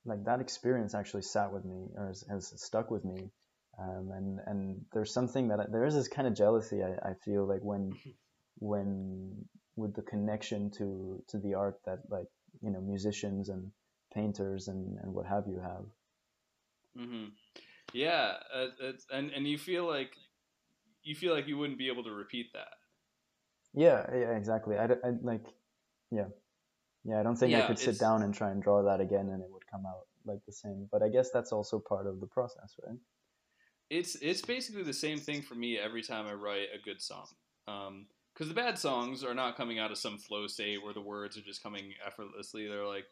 like that experience actually sat with me or has, has stuck with me. Um, and and there's something that I, there is this kind of jealousy I, I feel like when when with the connection to to the art that like you know musicians and painters and and what have you have. Hmm Yeah, uh, it's, and and you feel like you feel like you wouldn't be able to repeat that. yeah yeah exactly i, I like yeah yeah i don't think i could sit down and try and draw that again and it would come out like the same but i guess that's also part of the process right It's it's basically the same thing for me every time I write a good song. Because the bad songs are not coming out of some flow state where the words are just coming effortlessly. They're like,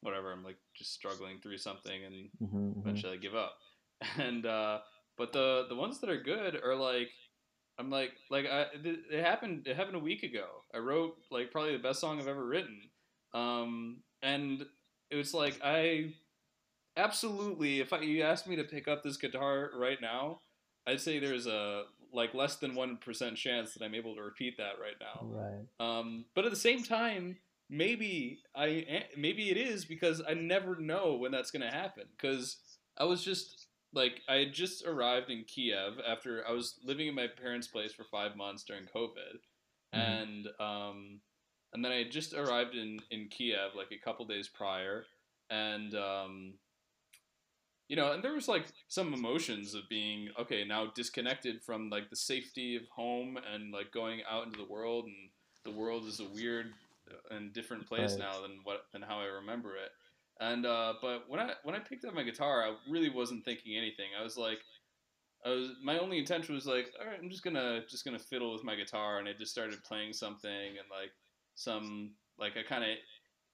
whatever. I'm like just struggling through something, and hmm hmm eventually I give up. And uh, but the the ones that are good are like I'm like like I it, it happened it happened a week ago. I wrote like probably the best song I've ever written. Um, and it was like I absolutely if I, you asked me to pick up this guitar right now, I'd say there's a like less than 1% chance that I'm able to repeat that right now. right Um, but at the same time, maybe I maybe it is because I never know when that's gonna happen. Because I was just like I had just arrived in Kiev after I was living in my parents' place for five months during COVID, Mhm. and um, and then I had just arrived in in Kiev like a couple days prior, and um, you know, and there was like some emotions of being okay now disconnected from like the safety of home and like going out into the world and the world is a weird and different place Right. now than what than how I remember it. And uh, but when I when I picked up my guitar, I really wasn't thinking anything. I was like, I was my only intention was like, all right, I'm just gonna just gonna fiddle with my guitar, and I just started playing something and like some like I kind of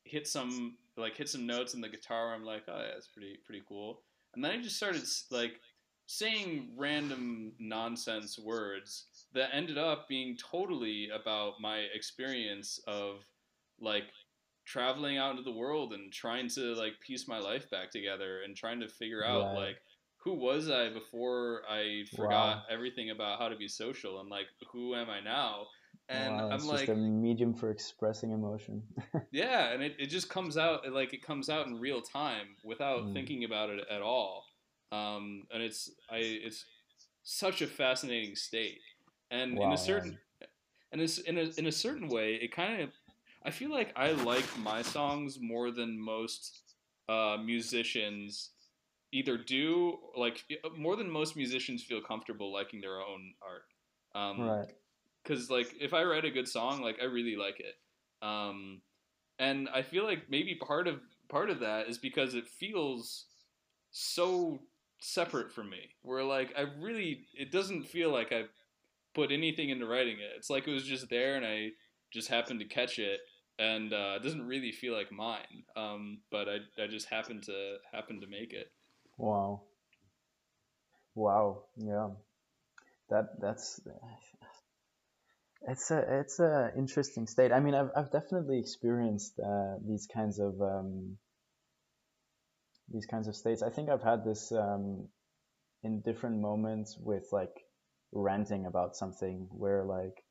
hit some like hit some notes in the guitar. I'm like, oh yeah, that's pretty pretty cool. And then I just started like saying random nonsense words that ended up being totally about my experience of like traveling out into the world and trying to like piece my life back together and trying to figure out Right. like who was I before I forgot Wow. everything about how to be social and like who am I now? And wow, I'm like just a medium for expressing emotion yeah, and it, it just comes out like it comes out in real time without Mm. thinking about it at all. Um, and it's I it's such a fascinating state. And in a certain and it's in a in a certain way, it kind of I feel like I like my songs more than most uh, musicians either do like more than most musicians feel comfortable liking their own art. Um, right. Because like if I write a good song, like I really like it, um, and I feel like maybe part of part of that is because it feels so separate from me. Where like I really, it doesn't feel like I put anything into writing it. It's like it was just there and I just happened to catch it, and uh, it doesn't really feel like mine. Um, but I I just happened to happen to make it. Wow. Wow. Yeah. That that's it's a it's a interesting state. I mean, I've I've definitely experienced uh, these kinds of um, these kinds of states. I think I've had this um, in different moments with like ranting about something where like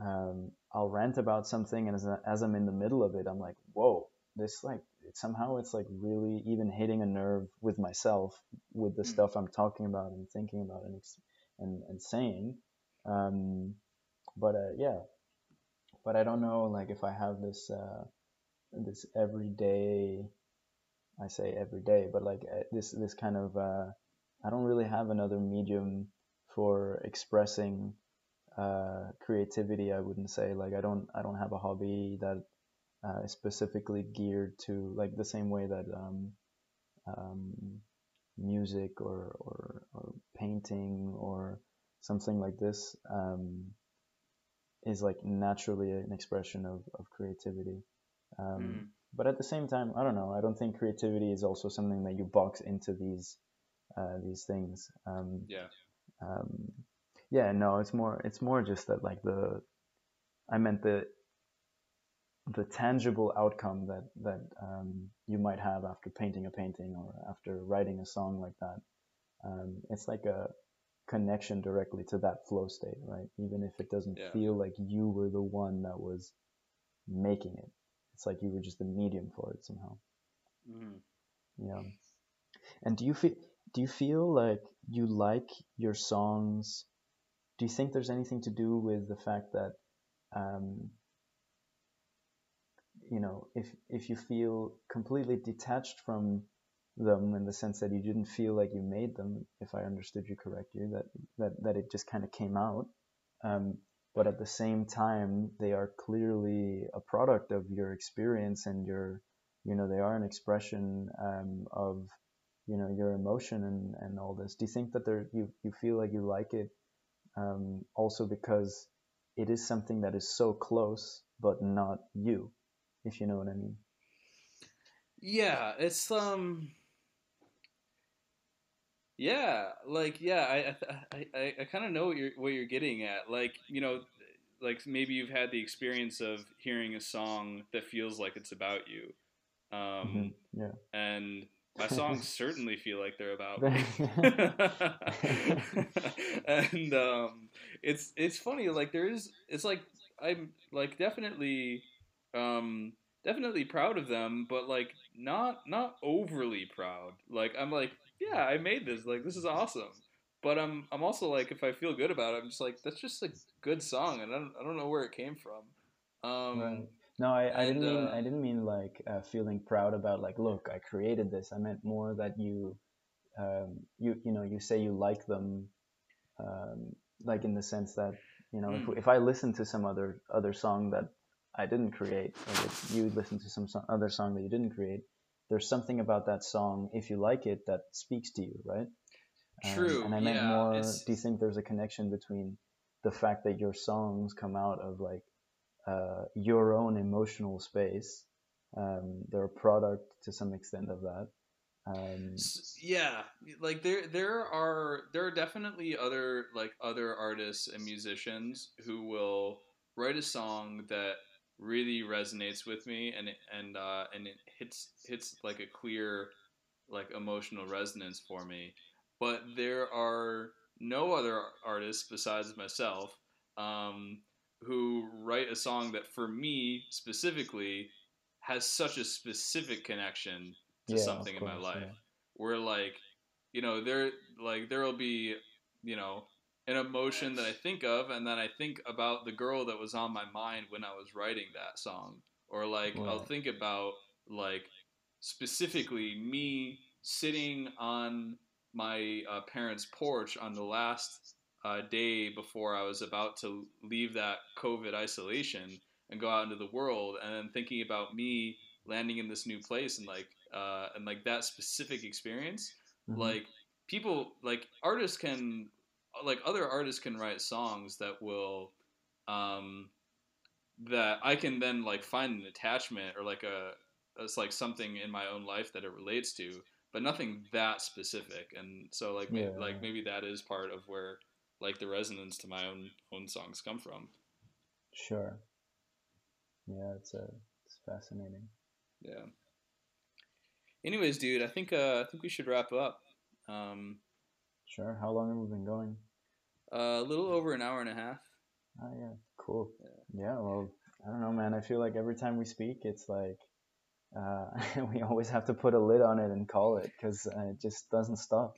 um, I'll rant about something and as, as I'm in the middle of it, I'm like, whoa, this like somehow it's like really even hitting a nerve with myself with the mm. stuff I'm talking about and thinking about and and, and saying. Um, but uh, yeah, but I don't know like if I have this uh, this everyday. I say every day, but like uh, this this kind of uh, I don't really have another medium for expressing uh, creativity. I wouldn't say like I don't I don't have a hobby that uh, specifically geared to like the same way that um, um, music or, or, or painting or something like this um, is like naturally an expression of, of creativity. Mm. But at the same time, I don't know. I don't think creativity is also something that you box into these uh, these things. Um, yeah. Um, yeah. No, it's more. It's more just that like the. I meant the the tangible outcome that that um, you might have after painting a painting or after writing a song like that. Um, it's like a connection directly to that flow state, right? Even if it doesn't yeah. feel like you were the one that was making it, it's like you were just the medium for it somehow. Mm-hmm. Yeah. And do you feel do you feel like you like your songs? Do you think there's anything to do with the fact that um, you know, if if you feel completely detached from them in the sense that you didn't feel like you made them, if I understood you correctly, that that that it just kind of came out. Um, but at the same time, they are clearly a product of your experience and your, you know, they are an expression um, of, you know, your emotion and, and all this. Do you think that there you you feel like you like it um, also because it is something that is so close but not you? if you know what I mean. Yeah, it's um. Yeah, like yeah, I I I, I kind of know what you're what you're getting at. Like you know, like maybe you've had the experience of hearing a song that feels like it's about you. Um, mm-hmm. Yeah. And my songs certainly feel like they're about me. and um, it's it's funny. Like there is, it's like I'm like definitely um, definitely proud of them, but like not not overly proud. Like I'm like, yeah, I made this. Like this is awesome. But I'm I'm also like, if I feel good about it, I'm just like, that's just a good song, and I don't I don't know where it came from. Um, right. No, I, I didn't mean uh, I didn't mean like uh, feeling proud about like, look, I created this. I meant more that you, um, you you know, you say you like them, um, like in the sense that you know, mm. if, if I listen to some other other song that I didn't create, or that you listen to some other song that you didn't create, there's something about that song, if you like it, that speaks to you, right? True. Um, and I meant yeah, more. It's... Do you think there's a connection between the fact that your songs come out of like uh, your own emotional space? Um, they're a product to some extent of that. Um, yeah, like there there are there are definitely other like other artists and musicians who will write a song that really resonates with me and and uh, and it hits hits like a clear like emotional resonance for me. But there are no other artists besides myself um, who write a song that for me specifically has such a specific connection to yeah, something course, in my life. Yeah. Where like you know there like there will be you know an emotion that I think of, and then I think about the girl that was on my mind when I was writing that song, or like right. I'll think about like specifically me sitting on my uh, parents' porch on the last uh, day before I was about to leave that COVID isolation and go out into the world, and then thinking about me landing in this new place and like uh, and like that specific experience, Mhm. like people like artists can like other artists can write songs that will um that I can then like find an attachment or like a it's like something in my own life that it relates to, but nothing that specific. And so like Yeah. like maybe that is part of where like the resonance to my own own songs come from. Sure. Yeah, it's a it's fascinating. Yeah. Anyways, dude, I think uh, I think we should wrap up. Um, Sure. How long have we been going? a little over an hour and a half. Oh yeah, cool. Yeah. Yeah, well, I don't know, man. I feel like every time we speak, it's like uh, we always have to put a lid on it and call it because uh, it just doesn't stop.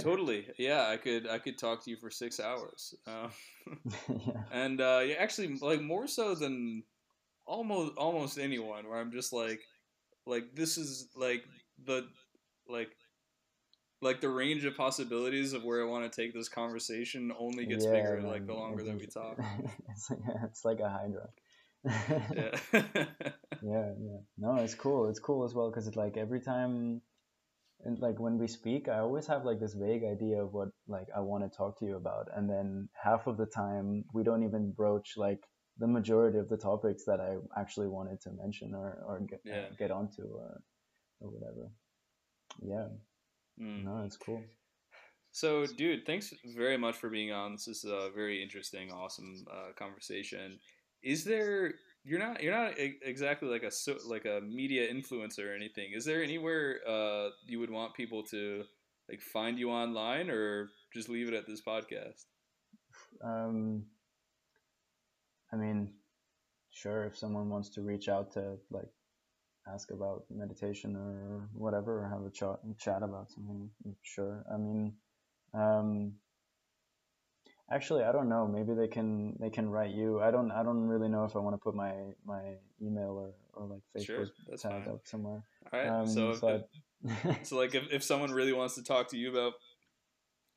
Totally. Yeah, I could I could talk to you for six hours. Uh, yeah. and uh, yeah, actually, like more so than almost almost anyone. Where I'm just like, like this is like the like like the range of possibilities of where I want to take this conversation only gets Yeah, bigger like the longer it that we talk. it's like it's like a hydra. Yeah. yeah yeah no it's cool it's cool as well because it's like every time and like when we speak i always have like this vague idea of what like i want to talk to you about and then half of the time we don't even broach like the majority of the topics that i actually wanted to mention or or get, uh, Yeah. get onto or or whatever yeah Mm. no it's cool So, dude, thanks very much for being on. This is a very interesting, awesome uh, conversation. Is there? You're not. You're not exactly like a like a media influencer or anything. Is there anywhere uh, you would want people to like find you online, or just leave it at this podcast? um i mean sure if someone wants to reach out to like ask about meditation or whatever or have a chat chat about something sure i mean um actually i don't know maybe they can they can write you i don't i don't really know if i want to put my my email or, or like facebook Sure, tag fine. up somewhere All right. um so, if, so like, if, if someone really wants to talk to you about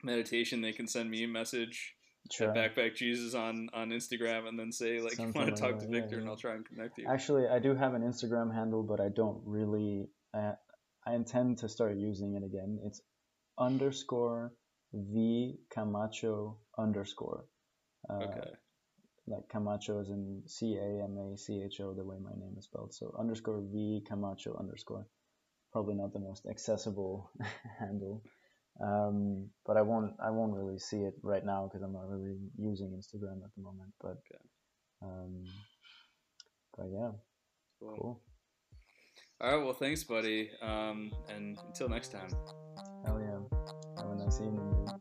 meditation, they can send me a message sure Backpack Jesus on on Instagram, and then say like, Something you want to talk to that, yeah, Victor, and. I'll try and connect you. Actually, I do have an Instagram handle, but I don't really. I, I intend to start using it again. It's underscore v Camacho underscore. Uh, okay. Like Camacho is in C A M A C H O, the way my name is spelled. So underscore v Camacho underscore. Probably not the most accessible handle. Um, but I won't. I won't really see it right now because I'm not really using Instagram at the moment. But, Okay. um, but yeah, Cool. cool. All right. Well, thanks, buddy. Um, and until next time. Hell yeah. Have a nice evening, dude.